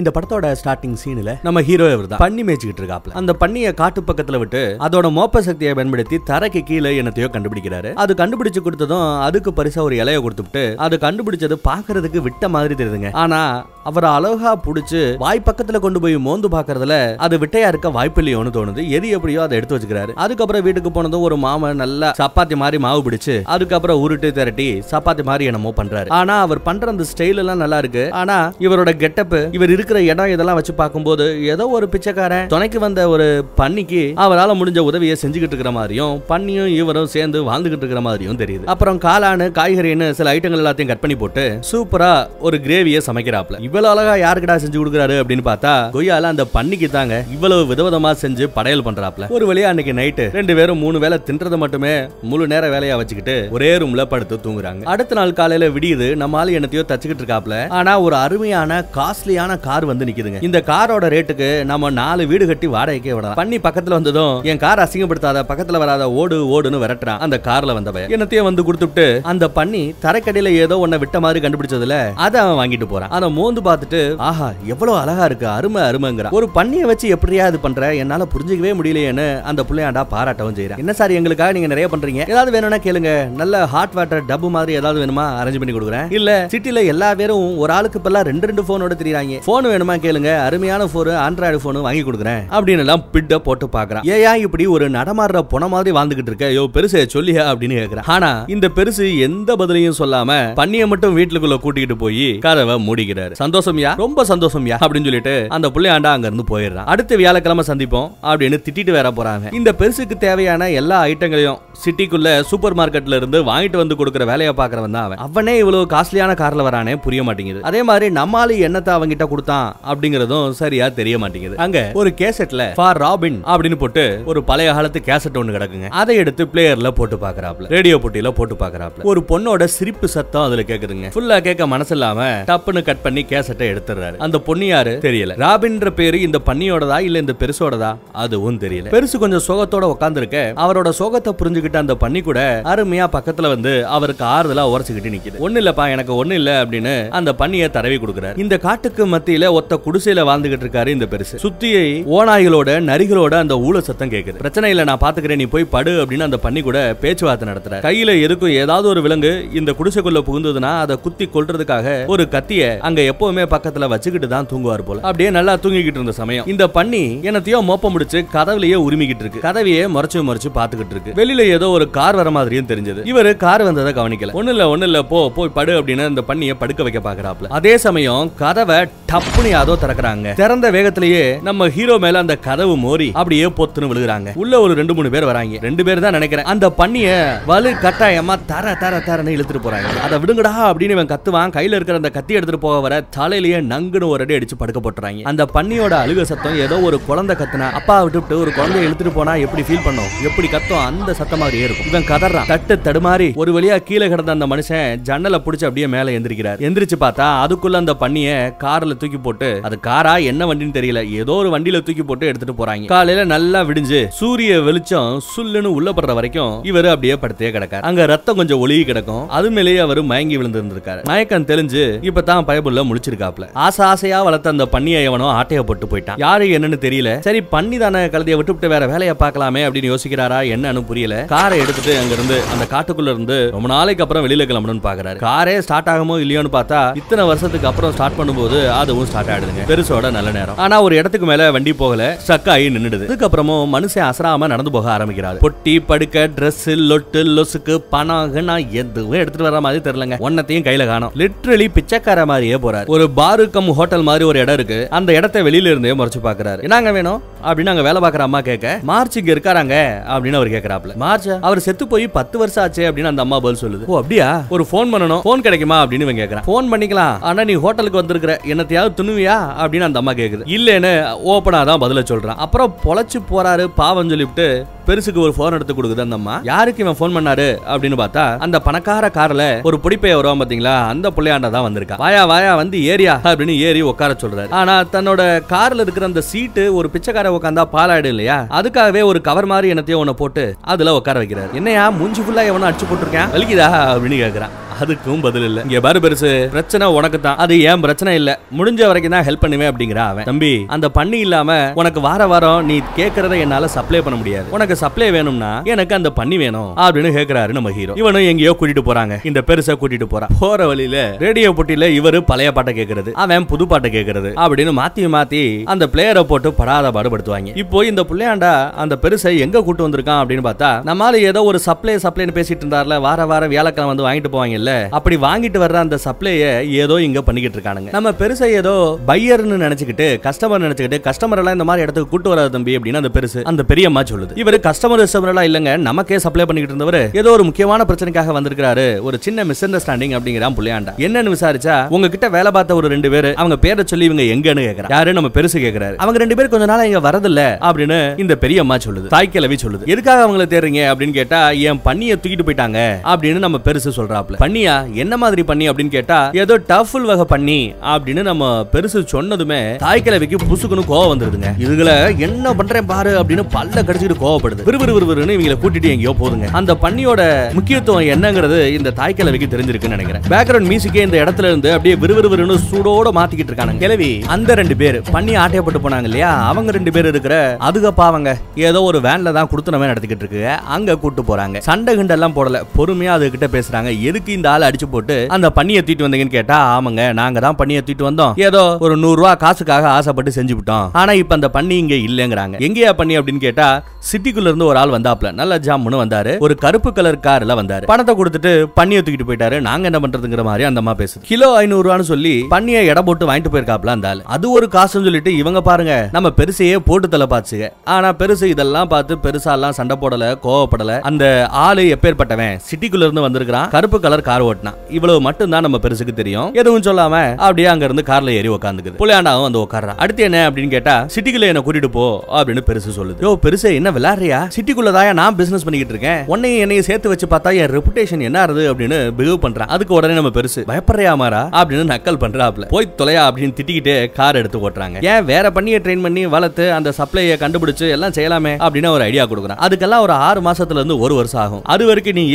இந்த படத்தோட ஸ்டார்டிங் சீன்ல நம்ம ஹீரோ இவர் தான் பண்ணி மேய்ச்சிக்கிட்டு இருக்காப்ல. அந்த பண்ணிய காட்டு பக்கத்துல விட்டு அதோட மோப்ப சக்தியை பயன்படுத்தி தரைக்கு கீழே என்னத்தையோ கண்டுபிடிக்கிறாரு. அது கண்டுபிடிச்சு கொடுத்ததும் அதுக்கு பரிசா ஒரு இலைய கொடுத்துட்டு அது கண்டுபிடிச்சது பாக்குறதுக்கு விட்ட மாதிரி தெரியுதுங்க. ஆனா அவரை அழகா புடிச்சு வாய் பக்கத்துல கொண்டு போய் மோந்து பாக்குறதுல அது விட்டையா இருக்க வாய்ப்பு இல்லையோன்னு தோணுது. எது எப்படியோ அதை எடுத்து வச்சுக்கிறாரு. அதுக்கப்புறம் வீட்டுக்கு போனதும் ஒரு மாமன் நல்லா சப்பாத்தி மாதிரி மாவு பிடிச்சு அதுக்கப்புறம் உருட்டு திரட்டி சப்பாத்தி மாதிரி என்னமோ பண்றாரு. ஆனா அவர் பண்ற அந்த ஸ்டைல் எல்லாம் நல்லா இருக்கு. ஆனா இவரோட கெட்டப் இவர் இருக்கிற இடம் இதெல்லாம் வச்சு பார்க்கும்போது ஏதோ ஒரு பிச்சைக்காரன் துணைக்கு வந்த ஒரு பன்னிக்கு அவரால் முடிஞ்ச உதவியை செஞ்சுக்கிட்டு இருக்கிற மாதிரியும் பன்னியும் இவரும் சேர்ந்து வாழ்ந்துகிட்டு இருக்கிற மாதிரியும் தெரியுது. அப்புறம் காளானு காய்கறின்னு சில ஐட்டங்கள் எல்லாத்தையும் கட் பண்ணி போட்டு சூப்பரா ஒரு கிரேவியை சமைக்கிறாப்ல இவ்வளவு அழகா யாருக்கடா செஞ்சு கொடுக்குறாரு அப்படின்னு பார்த்தா கொய்யால அந்த பன்னிக்கு தாங்க இவ்வளவு விதவிதமா செஞ்சு படையல் பண்றாப்ல. ஒரு வழியா அன்னைக்கு நைட்டு ரெண்டு பேரும் மூணு வேளை தின்றதை மட்டுமே முழு நேர வேலையா வச்சுக்கிட்டு ஒரே ரூம்ல படுத்து தூங்குறாங்க. அடுத்த நாள் காலையில விடியுது நம்ம ஆளு என்னத்தையோ தச்சுக்கிட்டு இருக்காப்ல. ஆனா ஒரு அருமையான காஸ்ட்லியான கார் வந்து நிக்குதுங்க. இந்த காரோட ரேட்டுக்கு நம்ம நாலு வீடு கட்டி வாடகைக்கே விடலாம். பண்ணி பக்கத்துல வந்ததும் என் கார் அசிங்கப்படுத்தாத பக்கத்துல வராத ஓடு ஓடுன்னு விரட்டுறான் அந்த கார்ல வந்தவன். என்னத்தையும் வந்து கொடுத்துட்டு அந்த பண்ணி தரைக்கடையில ஏதோ ஒன்ன விட்ட மாதிரி கண்டுபிடிச்சதுல அதை அவன் வாங்கிட்டு போறான். அதை மோந்து பார்த்துட்டு ஆஹா எவ்வளவு அழகா இருக்கு அருமை அருமைங்கிற ஒரு பண்ணியை வச்சு எப்படியா இது பண்ற என்னால புரிஞ்சுக்கவே முடியலையேன்னு அந்த பிள்ளையாண்டா பாராட்டவும் செய்யறேன் என்ன சார் எங்களுக்காக நீங்க நிறைய பண்றீங்க? ஏதாவது வேணும்னா கேளுங்க. நல்ல ஹாட் வாட்டர் டப்பு மாதிரி ஏதாவது வேணுமா அரேஞ்ச் பண்ணி கொடுக்குறேன். இல்ல சிட்டில எல்லா பேரும் ஒரு ஆளுக்கு இப்பெல்லாம் ரெண்டு ரெண்டு போனோட தெரியுறாங்க. போன் வேணுமா கேளுங்க. அருமையான போன் ஆண்ட்ராய்டு போன் வாங்கி கொடுக்குறேன். அப்படின்னு எல்லாம் பிட்ட போட்டு பாக்குறான் ஏயா இப்படி ஒரு நடமாடுற பொண மாதிரி வாழ்ந்துகிட்டு இருக்க? யோ பெருசு சொல்லியா? அப்படின்னு கேக்குறான். ஆனா இந்த பெருசு எந்த பதிலையும் சொல்லாம பண்ணிய மட்டும் வீட்டுக்குள்ள கூட்டிகிட்டு போய் கதவை மூடிக்கிறாரு. சந்தோஷம்யா? ரொம்ப சந்தோஷம்யா? அப்படின்னு சொல்லிட்டு அந்த புள்ளையாண்டா அங்க இருந்து போயிடுறான். அடுத்த வியாழக்கிழமை சந்திப்போம் அப்படின்னு திட்டிட்டு வேற போறாங்க. இந்த பெருசுக்கு தேவையான எல்லா ஐட்டங்களையும் சிட்டிக்குள்ள சூப்பர் மார்க்கெட்ல இருந்து வாங்கிட்டு வந்து கொடுக்குற வேலையை பாக்குறவன் தான் அவன். அவனே இவ்வளவு காஸ்ட்லியான கார்ல வரானே புரிய மாட்டேங்குது. அதே மாதிரி நம்மால என்னத்தை அவங்கிட்ட கொடுத்தான் அப்படிங்கறதும் சரியா தெரிய மாட்டேங்குது. அங்க ஒரு கேசட்ல ஃபார் ராபின் அப்படின்னு போட்டு ஒரு பழைய காலத்து கேசட் ஒண்ணு கிடக்குங்க. அதை எடுத்து பிளேயர்ல போட்டு பாக்குறாப்ல ரேடியோ போட்டியில போட்டு பாக்குறாப்ல ஒரு பொண்ணோட சிரிப்பு சத்தம் அதுல கேக்குதுங்க. ஃபுல்லா கேட்க மனசு இல்லாம டப்புன்னு கட் பண்ணி கேசட்டை எடுத்துறாரு அந்த பொண்ணு யாரு? தெரியல. ராபின்ற பேரு இந்த பண்ணியோடதா இல்ல இந்த பெருசோடதா? அதுவும் தெரியல. பெருசு கொஞ்சம் சோகத்தோட உட்கார்ந்திருக்க அவரோட சோகத்தை புரிஞ்சுக்கிட்ட அந்த பண்ணி கூட அருமையா பக்கத்துல வந்து அவருக்கு ஆறுதலா உரைச்சுக்கிட்டு நிக்குது. ஒண்ணு இல்லப்பா எனக்கு ஒண்ணு இல்ல அப்படின்னு அந்த பண்ணிய தடவி கொடுக்குறாரு. இந்த காட்டுக்கு மத்தியில ஒத்த குடிசையில வாழ்ந்துகிட்டு இருக்காரு இந்த பெருசு. சுத்தி ஓநாய்களோட நரிகளோட அந்த ஊழ சத்தம் கேக்குது. பிரச்சனை இல்ல நான் பாத்துக்கிறேன் நீ போய் படு அப்படின்னு அந்த பண்ணி கூட பேச்சுவார்த்தை நடத்துற கையில எதுக்கும் ஏதாவது ஒரு விலங்கு இந்த குடிசைக்குள்ள புகுந்ததுன்னா அதை குத்தி கொல்றதுக்காக ஒரு கத்திய அங்க எப்பவுமே பக்கத்துல வச்சுக்கிட்டு தான் தூங்குவார் போல. அப்படியே நல்லா தூங்கிக்கிட்டு இருந்த சமயம் இந்த பண்ணி என்னத்தையோ மோப்பம் முடிச்சு கதவுலயே உரிமிக்கிட்டு இருக்கு. கதவையே மறைச்சு மறைச்சு பாத்துக்கிட்டு இருக்கு. வெளியில ஏதோ ஒரு கார் வர மாதிரியும் தெரிஞ்சது. இவரு கார் வந்ததை கவனிக்கல. ஒண்ணு இல்ல ஒண்ணு இல்ல போ போய் படு அப்படின்னு இந்த பண்ணிய படுக்க வைக்க பாக்குறாப்ல அதே சமயம் கதவை டப்புனு யாதோ திறக்கறாங்க. திறந்த வேகத்திலேயே நம்ம ஹீரோ மேல அந்த கதவு மோரி அப்படியே பொத்துன்னு விழுகுறாங்க. உள்ள ஒரு ரெண்டு மூணு பேர் வராங்க. ரெண்டு பேர் தான் நினைக்கிறேன். அந்த பண்ணிய வலு கட்டாயமா தர தர தரன்னு இழுத்துட்டு போறாங்க. அதை விடுங்கடா அப்படின்னு இவன் கத்துவான். கையில இருக்கிற அந்த கத்தி எடுத்துட்டு போக வர தலையிலேயே நங்குன்னு ஒரு அடி அடிச்சு படுக்க போட்டுறாங்க. அந்த பன்னியோட அழுக சத்தம் ஏதோ ஒரு குழந்தை கத்துனா அப்பா விட்டுவிட்டு ஒரு குழந்தைய இழுத்துட்டு போனா எப்படி ஃபீல் பண்ணும்? எப்படி கத்தும்? அந்த சத்தம் மாதிரி இருக்கும். இவன் கதறான். தட்டு தடுமாறி ஒரு வழியா கீழே கிடந்த அந்த மனுஷன் ஜன்னலை புடிச்சு அப்படியே மேல எந்திரிக்கிறார். எந்திரிச்சு பார்த்தா அதுக்குள்ள அந்த பண்ணிய கார்ல தூக்கி போட்டு அது காரா என்ன வண்டின்னு தெரியல ஏதோ ஒரு வண்டியில தூக்கி போட்டு எடுத்துட்டு போறாங்க. காலையில நல்லா விடிஞ்சு சூரிய வெளிச்சம் சுல்லுன்னு உள்ள படுற வரைக்கும் இவர் அப்படியே படுத்தே கிடக்காரு. அங்க ரத்தம் கொஞ்சம் ஒழுகி கிடக்கும். அது மேலேயே அவர் மயங்கி விழுந்திருந்திருக்காரு. மயக்கம் தெளிஞ்சு இப்பதான் பயபுள்ள வச்சிருக்காப்ல ஆசை ஆசையா வளர்த்த அந்த பன்னியை எவனோ ஆட்டைய போட்டு போயிட்டான். யாரு என்னன்னு தெரியல. சரி பண்ணி தானே கழுதைய விட்டுவிட்டு வேற வேலையை பார்க்கலாமே அப்படின்னு யோசிக்கிறாரா என்னன்னு புரியல. காரை எடுத்துட்டு அங்க இருந்து அந்த காட்டுக்குள்ள இருந்து ரொம்ப நாளைக்கு அப்புறம் வெளியில கிளம்பணும்னு பாக்குறாரு. காரே ஸ்டார்ட் ஆகுமோ இல்லையோன்னு பார்த்தா இத்தனை வருஷத்துக்கு அப்புறம் ஸ்டார்ட் பண்ணும்போது அதுவும் ஸ்டார்ட் ஆயிடுதுங்க. பெருசோட நல்ல நேரம். ஆனா ஒரு இடத்துக்கு மேல வண்டி போகல ஸ்டக் ஆகி நின்னுடுது. அதுக்கப்புறமும் மனுஷன் அசராம நடந்து போக ஆரம்பிக்கிறாரு. பொட்டி படுக்க ட்ரெஸ் லொட்டு லொசுக்கு பணம் நான் எதுவும் எடுத்துட்டு வர மாதிரி தெரியலங்க. ஒன்னத்தையும் கையில காணோம். லிட்ரலி பிச்சைக்கார மாதிரியே போறாரு. ஒரு பாரு கம் ஹோட்டல் மாதிரி ஒரு இடம் இருக்கு. அந்த இடத்த வெளியில இருந்தே முறைச்சு பாக்குறாரு என்னங்க வேணும்? அப்படின்னு அங்க வேலை பாக்குற அம்மா கேட்க மார்ச் இங்க இருக்காராங்க? அப்படின்னு அவர் கேக்குறாப்ல மார்ச் அவர் செத்து போய் பத்து வருஷம் ஆச்சு அப்படின்னு அந்த அம்மா பதில் சொல்லுது. ஓ அப்படியா? ஒரு ஃபோன் பண்ணணும். ஃபோன் கிடைக்குமா? அப்படின்னு இவன் கேக்குறான் ஃபோன் பண்ணிக்கலாம். ஆனா நீ ஹோட்டலுக்கு வந்திருக்கிற. என்னத்தையாவது துணுவியா அப்படின்னு அந்த அம்மா கேக்குது இல்லன்னு ஓப்பனா தான் பதில சொல்றான். அப்புறம் பொழைச்சு போறாரு பாவம் சொல்லிவிட்டு பெருசுக்கு ஒரு போன் எடுத்து கொடுக்குது அந்த அம்மா. யாருக்கு இவன் ஃபோன் பண்ணாரு அப்படின்னு பார்த்தா அந்த பணக்கார கார்ல ஒரு பிடிப்பைய வரும் பாத்தீங்களா? அந்த புள்ளையாண்ட தான் வந்திருக்கா. வாயா வாயா வந்து ஏரியா அப்படின்னு ஏறி உட்கார சொல்றாரு. ஆனா தன்னோட கார்ல இருக்கிற அந்த சீட்டு ஒரு பிச்சைக்கார உட்காந்தா பாலாயிடும் இல்லையா? அதுக்காகவே ஒரு கவர் மாதிரி என்னத்தையும் ஒண்ணு போட்டு அதுல உட்கார வைக்கிறாரு. என்னையா மூஞ்சி ஃபுல்லா எவனும் அடிச்சு போட்டிருக்கேன்? வலிக்குதா அப்படின்னு கேக்குறான். அதுக்கும் பதில் இல்ல. இங்க பாரு பெருசு பிரச்சனை உனக்கு தான் அது ஏன் பிரச்சனை இல்ல? முடிஞ்ச வரைக்கும் தான் ஹெல்ப் பண்ணுவேன் அப்படிங்கிற அவன். தம்பி அந்த பண்ணி இல்லாம உனக்கு வார வாரம் நீ கேக்குறத என்னால சப்ளை பண்ண முடியாது. உனக்கு சப்ளை வேணும்னா எனக்கு அந்த பண்ணி வேணும் அப்படின்னு கேக்குறாரு நம்ம ஹீரோ இவனும் எங்கேயோ கூட்டிட்டு போறாங்க. இந்த பெருசா கூட்டிட்டு போறான் போற வழியில ரேடியோ போட்டியில இவரு பழைய பாட்டை கேக்குறது அவன் புது பாட்டை கேக்குறது அப்படின்னு மாத்தி மாத்தி அந்த பிளேயரை போட்டு படாத பாடுபடுத்துவாங்க. இப்போ இந்த புள்ளையாண்டா அந்த பெருசை எங்க கூட்டு வந்திருக்கான் அப்படின்னு பார்த்தா நம்மால ஏதோ ஒரு சப்ளை சப்ளைன்னு பேசிட்டு இருந்தார்ல வார வாரம் வியாழக்கிழமை வந்து வாங்கிட்டு போவாங்கல்ல அப்படி வாங்கிட்டு வர்ற அந்த சப்ளைய ஏதோ இங்க பண்ணிக்கிட்டு இருக்கானுங்க. நம்ம பெருசா ஏதோ பையர்னு நினைச்சுக்கிட்டு கஸ்டமர் நினைச்சுக்கிட்டு கஸ்டமர் எல்லாம் இந்த மாதிரி இடத்துக்கு கூட்டு வராது தம்பி அப்படின்னு அந்த பெருசு அந்த பெரியம்மா சொல்லுது. இவர் கஸ்டமர் கஸ்டமர் எல்லாம் இல்லங்க நமக்கே சப்ளை பண்ணிக்கிட்டு இருந்தவர் ஏதோ ஒரு முக்கியமான பிரச்சனைக்காக வந்திருக்காரு ஒரு சின்ன மிஸ் அண்டர்ஸ்டாண்டிங் அப்படிங்கிறான் புள்ளையாண்டா. என்னன்னு விசாரிச்சா உங்ககிட்ட வேலை பார்த்த ஒரு ரெண்டு பேர் அவங்க பேரை சொல்லி இவங்க எங்கன்னு கேக்குறாங்க யாரு? நம்ம பெருசு கேக்குறாரு. அவங்க ரெண்டு பேர் கொஞ்ச நாள் இங்க வரதில்ல அப்படின்னு இந்த பெரியம்மா சொல்லுது. தாய் கிழவி சொல்லுது. எதுக்காக அவங்களை தேடுறீங்க அப்படின்னு கேட்டா என் பண்ணிய தூக்கிட்டு போயிட்டாங்க அப்படின்னு நம்ம பெருசு சொல்றாப்ல பண்ணி பண்ணியா? என்ன மாதிரி பண்ணி அப்படின்னு கேட்டா ஏதோ டஃபுல் வகை பண்ணி அப்படின்னு நம்ம பெருசு சொன்னதுமே தாய் கிழவிக்கு புசுக்குன்னு கோவம் வந்துருதுங்க. இதுல என்ன பண்றேன் பாரு அப்படின்னு பல்ல கடிச்சிட்டு கோவப்படுது. விறுவிறு விறுவிறுன்னு இவங்களை கூட்டிட்டு எங்கேயோ போதுங்க. அந்த பண்ணியோட முக்கியத்துவம் என்னங்கிறது இந்த தாய் கிழவிக்கு தெரிஞ்சிருக்குன்னு நினைக்கிறேன். பேக்ரவுண்ட் மியூசிக்கே இந்த இடத்துல இருந்து அப்படியே விறுவிறுவிறுன்னு சூடோட மாத்திக்கிட்டு இருக்காங்க கிழவி அந்த ரெண்டு பேர் பண்ணி ஆட்டையப்பட்டு போனாங்க இல்லையா? அவங்க ரெண்டு பேர் இருக்கிற அதுக பாவங்க ஏதோ ஒரு வேன்ல தான் கொடுத்துனவே நடத்திக்கிட்டு இருக்கு. அங்க கூட்டு போறாங்க. சண்டை கிண்டெல்லாம் போடல. பொறுமையா அது கிட்ட பேசுறாங்க. எதுக்கு இந்த ஆள் அடிச்சு போட்டு அந்த பண்ணியை தூக்கிட்டு வந்தீங்கன்னு கேட்டா ஆமாங்க நாங்க தான் பண்ணியை தூக்கிட்டு வந்தோம். ஏதோ ஒரு நூறு ரூபா காசுக்காக ஆசைப்பட்டு செஞ்சு விட்டோம். ஆனா இப்ப அந்த பண்ணி இங்க இல்லங்கிறாங்க. எங்கேயா பண்ணி அப்படின்னு கேட்டா சிட்டிக்குள்ள இருந்து ஒரு ஆள் வந்தாப்ல நல்ல ஜாமுன்னு வந்தாரு. ஒரு கருப்பு கலர் கார்ல வந்தாரு. பணத்தை கொடுத்துட்டு பண்ணியை தூக்கிட்டு போயிட்டாரு. நாங்க என்ன பண்றதுங்கிற மாதிரி அந்த அம்மா பேசுது. கிலோ ஐநூறு ரூபான்னு சொல்லி பண்ணியை எடை போட்டு வாங்கிட்டு போயிருக்காப்ல அந்த ஆள். அது ஒரு காசுன்னு சொல்லிட்டு இவங்க பாருங்க நம்ம பெருசையே போட்டு தலை பாச்சுங்க ஆனா பெருசு இதெல்லாம் பார்த்து பெருசா எல்லாம் சண்டை போடல கோவப்படல. அந்த ஆளு எப்பேற்பட்டவன் சிட்டிக்குள்ள இருந்து வந்திருக்கான் கருப்பு கலர் கார் ஓட்டினா இவ்வளவு மட்டும் தான் நம்ம பெருசுக்கு தெரியும். எதுவும் சொல்லாம அப்படியே அங்க இருந்து கார்ல ஏறி உட்காந்துக்குது புலியாண்டாவும் வந்து உட்கார்றான் அடுத்து என்ன அப்படின்னு கேட்டா சிட்டிக்குள்ள என்ன கூட்டிட்டு போ அப்படின்னு பெருசு சொல்லுது. யோ பெருசு என்ன விளையாடுறியா? சிட்டிக்குள்ளதாயா நான் பிசினஸ் பண்ணிக்கிட்டு இருக்கேன். உன்னையும் என்னையும் சேர்த்து வச்சு பார்த்தா என் ரெபுடேஷன் என்ன ஆறுது? அப்படின்னு பிஹேவ் பண்றான் அதுக்கு உடனே நம்ம பெருசு பயப்படுறியா மாறா? அப்படின்னு நக்கல் பண்றாப்ல போய் தொலையா அப்படின்னு திட்டிக்கிட்டு கார் எடுத்து ஓட்டுறாங்க. ஏன் வேற பண்ணியை ட்ரெயின் பண்ணி வளர்த்து அந்த சப்ளையை கண்டுபிடிச்சு எல்லாம் செய்யலாமே? அப்படின்னு ஒரு ஐடியா கொடுக்குறான். அதுக்கெல்லாம் ஒரு ஆறு மாசத்துல இருந்து ஒரு வருஷம் ஆகும். அது வரைக்கும் நீ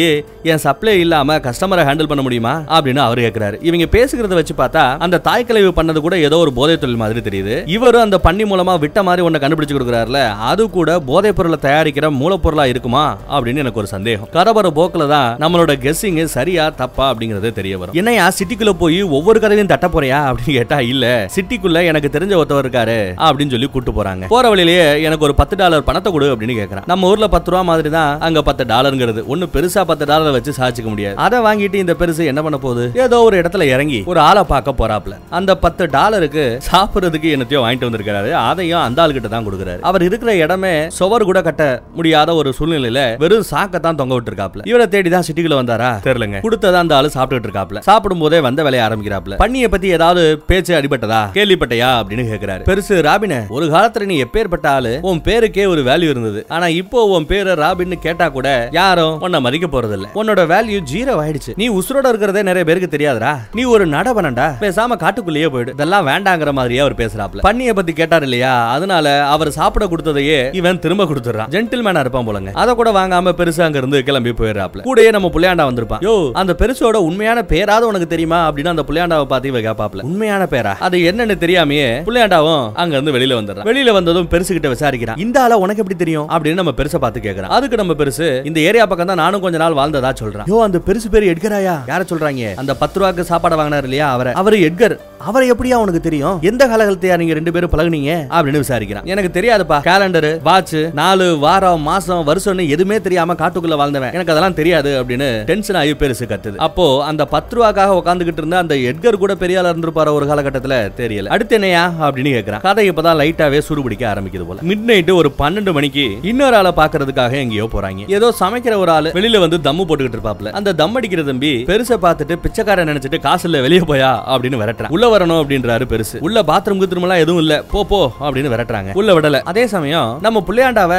என் சப்ளை இல்லாம கஸ்டமரை ஹேண்டில் பண்ண முடியுமா? அப்படின்னு அவர் கேட்கிறாரு இவங்க பேசுகிறத வச்சு பார்த்தா அந்த தாய் கழிவு பண்ணது கூட ஏதோ ஒரு போதை தொழில் மாதிரி தெரியுது. இவரும் அந்த பண்ணி மூலமா விட்ட மாதிரி ஒன்ன கண்டுபிடிச்சு கொடுக்குறாருல அது கூட போதைப் பொருளை தயாரிக்கிற மூலப்பொருளா இருக்குமா? அப்படின்னு எனக்கு ஒரு சந்தேகம். கரபர போக்கில் தான் நம்மளோட கெஸ்ஸிங் சரியா தப்பா அப்படிங்கறது தெரிய வரும். என்னையா சிட்டிக்குள்ள போய் ஒவ்வொரு கதையும் தட்ட போறியா? அப்படின்னு கேட்டா இல்ல. சிட்டிக்குள்ள எனக்கு தெரிஞ்ச ஒருத்தவர் இருக்காரு அப்படின்னு சொல்லி கூட்டு போறாங்க. போற வழியிலேயே எனக்கு ஒரு பத்து டாலர் பணத்தை கொடு அப்படின்னு கேட்கறான் நம்ம ஊர்ல பத்து ரூபா மாதிரி தான் அங்க பத்து டாலருங்கிறது. ஒண்ணு பெருசா பத்து டாலரை வச்சு சாதிச்சுக்க முடியாது. அதை வாங்கிட்டு இந்த பெருசு என்ன பண்ண போகுது? ஏதோ ஒரு இடத்துல இறங்கி ஒரு ஆளை பார்க்க போறாப்ல அந்த பத்து டாலருக்கு சாப்பிடுறதுக்கு என்னத்தையோ வாங்கிட்டு வந்திருக்காரு அதையும் அந்த ஆளுகிட்ட தான் கொடுக்குறாரு. அவர் இருக்கிற இடமே சுவர் கூட கட்ட முடியாத ஒரு சூழ்நிலையில வெறும் சாக்க தான் தொங்க விட்டுருக்காப்ல இவரை தேடி தான் சிட்டிக்குள்ள வந்தாரா? தெரியலங்க. கொடுத்ததா அந்த ஆளு சாப்பிட்டுட்டு இருக்காப்ல சாப்பிடும் போதே வந்த வேலைய ஆரம்பிக்கிறாப்ல பண்ணிய பத்தி ஏதாவது பேச்சு அடிபட்டதா? கேள்விப்பட்டையா? அப்படின்னு கேக்குறாரு. பெருசு ராபின ஒரு காலத்துல நீ எப்பேற்பட்ட ஆளு? உன் பேருக்கே ஒரு வேல்யூ இருந்தது. ஆனா இப்போ உன் பேரு ராபின்னு கேட்டா கூட யாரும் உன்னை மதிக்க போறது இல்ல உன்னோட வேல்யூ ஜீரோ ஆயிடுச்சு. நீ நீ உசுரோட இருக்கிறதே நிறைய பேருக்கு தெரியாதுடா. நீ ஒரு நடவனண்டா. பேசாம காட்டுக்குள்ளேயே போயிடு. இதெல்லாம் வேண்டாங்கிற மாதிரியே அவர் பேசுறாப்ல பண்ணிய பத்தி கேட்டார் இல்லையா? அதனால அவர் சாப்பிட கொடுத்ததையே இவன் திரும்ப கொடுத்துறான் ஜென்டில்மேனா இருப்பான் போலங்க. அதை கூட வாங்காம பெருசா அங்க இருந்து கிளம்பி போயிடுறாப்ல கூடயே நம்ம புள்ளையாண்டா வந்திருப்பான். யோ அந்த பெருசோட உண்மையான பேராது உனக்கு தெரியுமா? அப்படின்னு அந்த புள்ளையாண்டாவை பார்த்து இவ கேப்பாப்ல உண்மையான பேரா? அது என்னன்னு தெரியாமையே புள்ளையாண்டாவும் அங்க இருந்து வெளியில வந்துடுறான். வெளியில வந்ததும் பெருசு கிட்ட விசாரிக்கிறான். இந்த ஆள உனக்கு எப்படி தெரியும்? அப்படின்னு நம்ம பெருசை பார்த்து கேட்கறான் அதுக்கு நம்ம பெருசு இந்த ஏரியா பக்கம் தான் நானும் கொஞ்ச நாள் வாழ்ந்ததா சொல்றான். யோ அந்த பெருசு பேரு எட்கராயா யார சொல்றாங்க? அந்த பத்து ரூபாய்க்கு சாப்பாடு வாங்கினார் இல்லையா அவரை. அவரு எட்கர். அவரை எப்படியா உனக்கு தெரியும்? எந்த காலகட்டத்தையா நீங்க ரெண்டு பேரும் பழகுனீங்க? அப்படின்னு விசாரிக்கிறான். எனக்கு தெரியாதுப்பா. கேலண்டர் வாட்ச் நாலு வாரம் மாசம் வருஷம்னு எதுவுமே தெரியாம காட்டுக்குள்ள வாழ்ந்தவன். எனக்கு அதெல்லாம் தெரியாது அப்படின்னு டென்ஷன் ஆகி பெருசு கத்துது. அப்போ அந்த பத்து ரூபாக்காக உட்காந்துக்கிட்டு இருந்த அந்த எட்கர் கூட பெரிய ஆளா இருந்திருப்பாரு ஒரு காலகட்டத்துல? தெரியல. அடுத்து என்னையா? அப்படின்னு கேக்குறான். கதை இப்பதான் லைட்டாவே சுடுபிடிக்க ஆரம்பிக்குது போல. மிட் நைட்டு ஒரு பன்னெண்டு மணிக்கு இன்னொரு ஆளை பாக்குறதுக்காக எங்கேயோ போறாங்க. ஏதோ சமைக்கிற ஒரு ஆளு வெளியில வந்து தம்மு போட்டுக்கிட்டு இருப்பாப்ல அந்த தம் அடிக்கிற தம்பி பெருசை பார்த்துட்டு பிச்சைக்காரன் நினைச்சிட்டு காசு இல்ல வெளியே போயா அப்படின்னு விரட்டுறான். உள்ள வரணும் அப்படின்றாரு பெருசு. உள்ள பாத்ரூம் கித்ரூம் எல்லாம் எதுவும் இல்ல. போ போ அப்படின்னு விரட்டுறாங்க. உள்ள விடல. அதே சமயம் நம்ம புள்ளையாண்டாவ